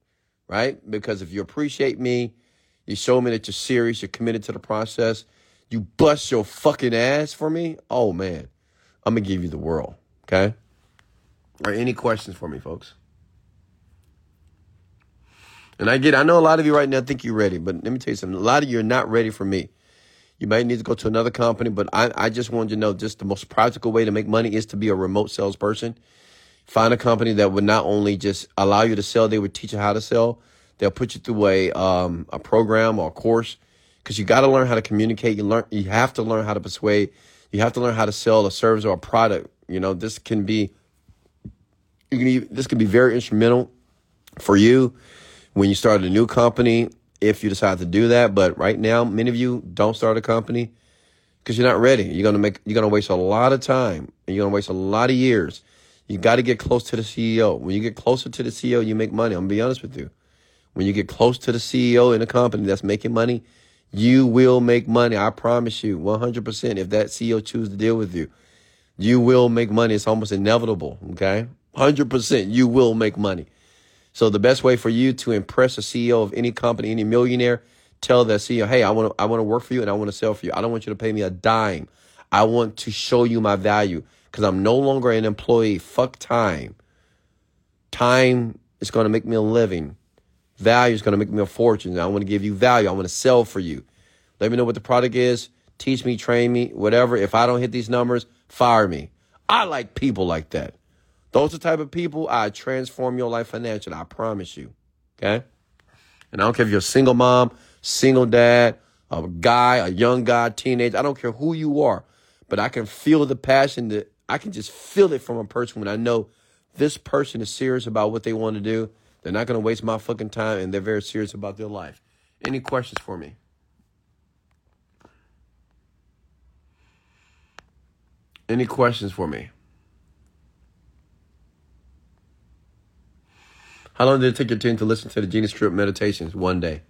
right? Because if you appreciate me, you show me that you're serious, you're committed to the process, you bust your fucking ass for me. Oh man, I'm gonna give you the world. Okay. Are any questions for me, folks? And I get, I know a lot of you right now think you're ready, but let me tell you something. A lot of you are not ready for me. You might need to go to another company, but I, I just wanted you to know just the most practical way to make money is to be a remote salesperson. Find a company that would not only just allow you to sell, they would teach you how to sell. They'll put you through a um, a program or a course because you got to learn how to communicate. You learn you have to learn how to persuade. You have to learn how to sell a service or a product. You know this can be you can this can be very instrumental for you when you start a new company if you decide to do that. But right now, many of you don't start a company because you're not ready. You're gonna make you're gonna waste a lot of time and you're gonna waste a lot of years. You got to get close to the CEO. When you get closer to the CEO, you make money. I'm gonna be honest with you. When you get close to the CEO in a company that's making money, you will make money. I promise you, 100%. If that CEO chooses to deal with you, you will make money. It's almost inevitable. Okay, 100%. You will make money. So the best way for you to impress a CEO of any company, any millionaire, tell that CEO, hey, I want to I want to work for you and I want to sell for you. I don't want you to pay me a dime. I want to show you my value because I'm no longer an employee. Fuck time. Time is going to make me a living. Value is going to make me a fortune. I want to give you value. I want to sell for you. Let me know what the product is. Teach me, train me, whatever. If I don't hit these numbers, fire me. I like people like that. Those are the type of people I transform your life financially. I promise you. Okay? And I don't care if you're a single mom, single dad, a guy, a young guy, teenage. I don't care who you are, but I can feel the passion that I can just feel it from a person when I know this person is serious about what they want to do. They're not going to waste my fucking time and they're very serious about their life. Any questions for me? Any questions for me? How long did it take your team to listen to the Genie Script meditations? One day.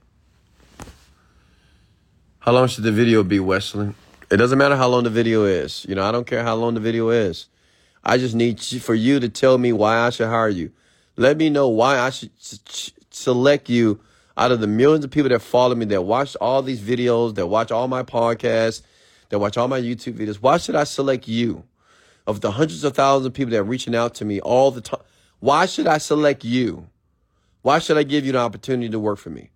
How long should the video be, Wesley? It doesn't matter how long the video is. You know, I don't care how long the video is. I just need for you to tell me why I should hire you. Let me know why I should select you out of the millions of people that follow me, that watch all these videos, that watch all my podcasts, that watch all my YouTube videos. Why should I select you? Of the hundreds of thousands of people that are reaching out to me all the time, why should I select you? Why should I give you the opportunity to work for me?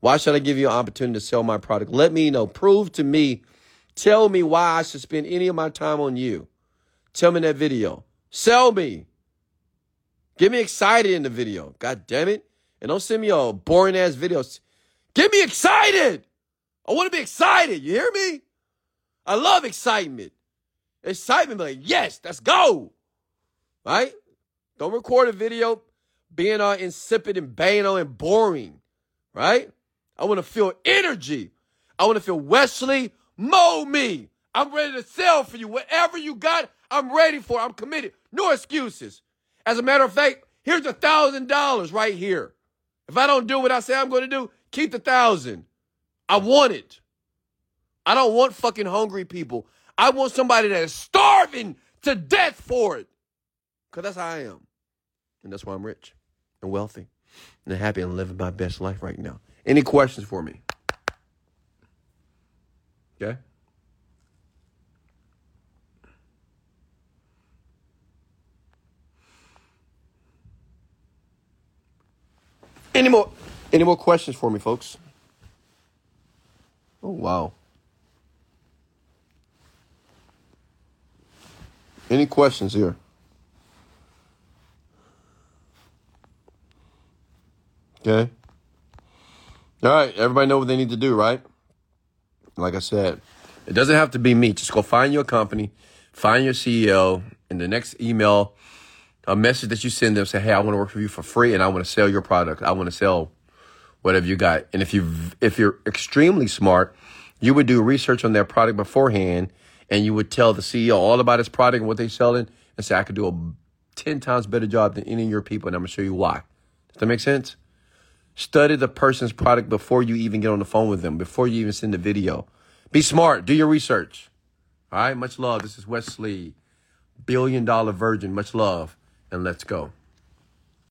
Why should I give you an opportunity to sell my product? Let me know. Prove to me. Tell me why I should spend any of my time on you. Tell me that video. Sell me. Get me excited in the video. God damn it. And don't send me a boring ass videos. Get me excited. I want to be excited. You hear me? I love excitement. Excitement, like, yes, let's go. Right? Don't record a video being all insipid and banal and boring. Right? I want to feel energy. I want to feel Wesley, mow me. I'm ready to sell for you. Whatever you got, I'm ready for. I'm committed. No excuses. As a matter of fact, here's a thousand dollars right here. If I don't do what I say I'm going to do, keep the thousand. I want it. I don't want fucking hungry people. I want somebody that is starving to death for it. Because that's how I am. And that's why I'm rich and wealthy and happy and living my best life right now. Any questions for me? Okay. Any more any more questions for me, folks? Oh wow. Any questions here? Okay. All right, everybody know what they need to do, right? Like I said, it doesn't have to be me. Just go find your company, find your CEO, in the next email, a message that you send them say, "Hey, I want to work for you for free, and I want to sell your product. I want to sell whatever you got." And if you if you're extremely smart, you would do research on their product beforehand, and you would tell the CEO all about his product and what they're selling, and say, "I could do a ten times better job than any of your people, and I'm gonna show you why." Does that make sense? Study the person's product before you even get on the phone with them, before you even send the video. Be smart. Do your research. All right. Much love. This is Wesley, billion dollar virgin. Much love and let's go.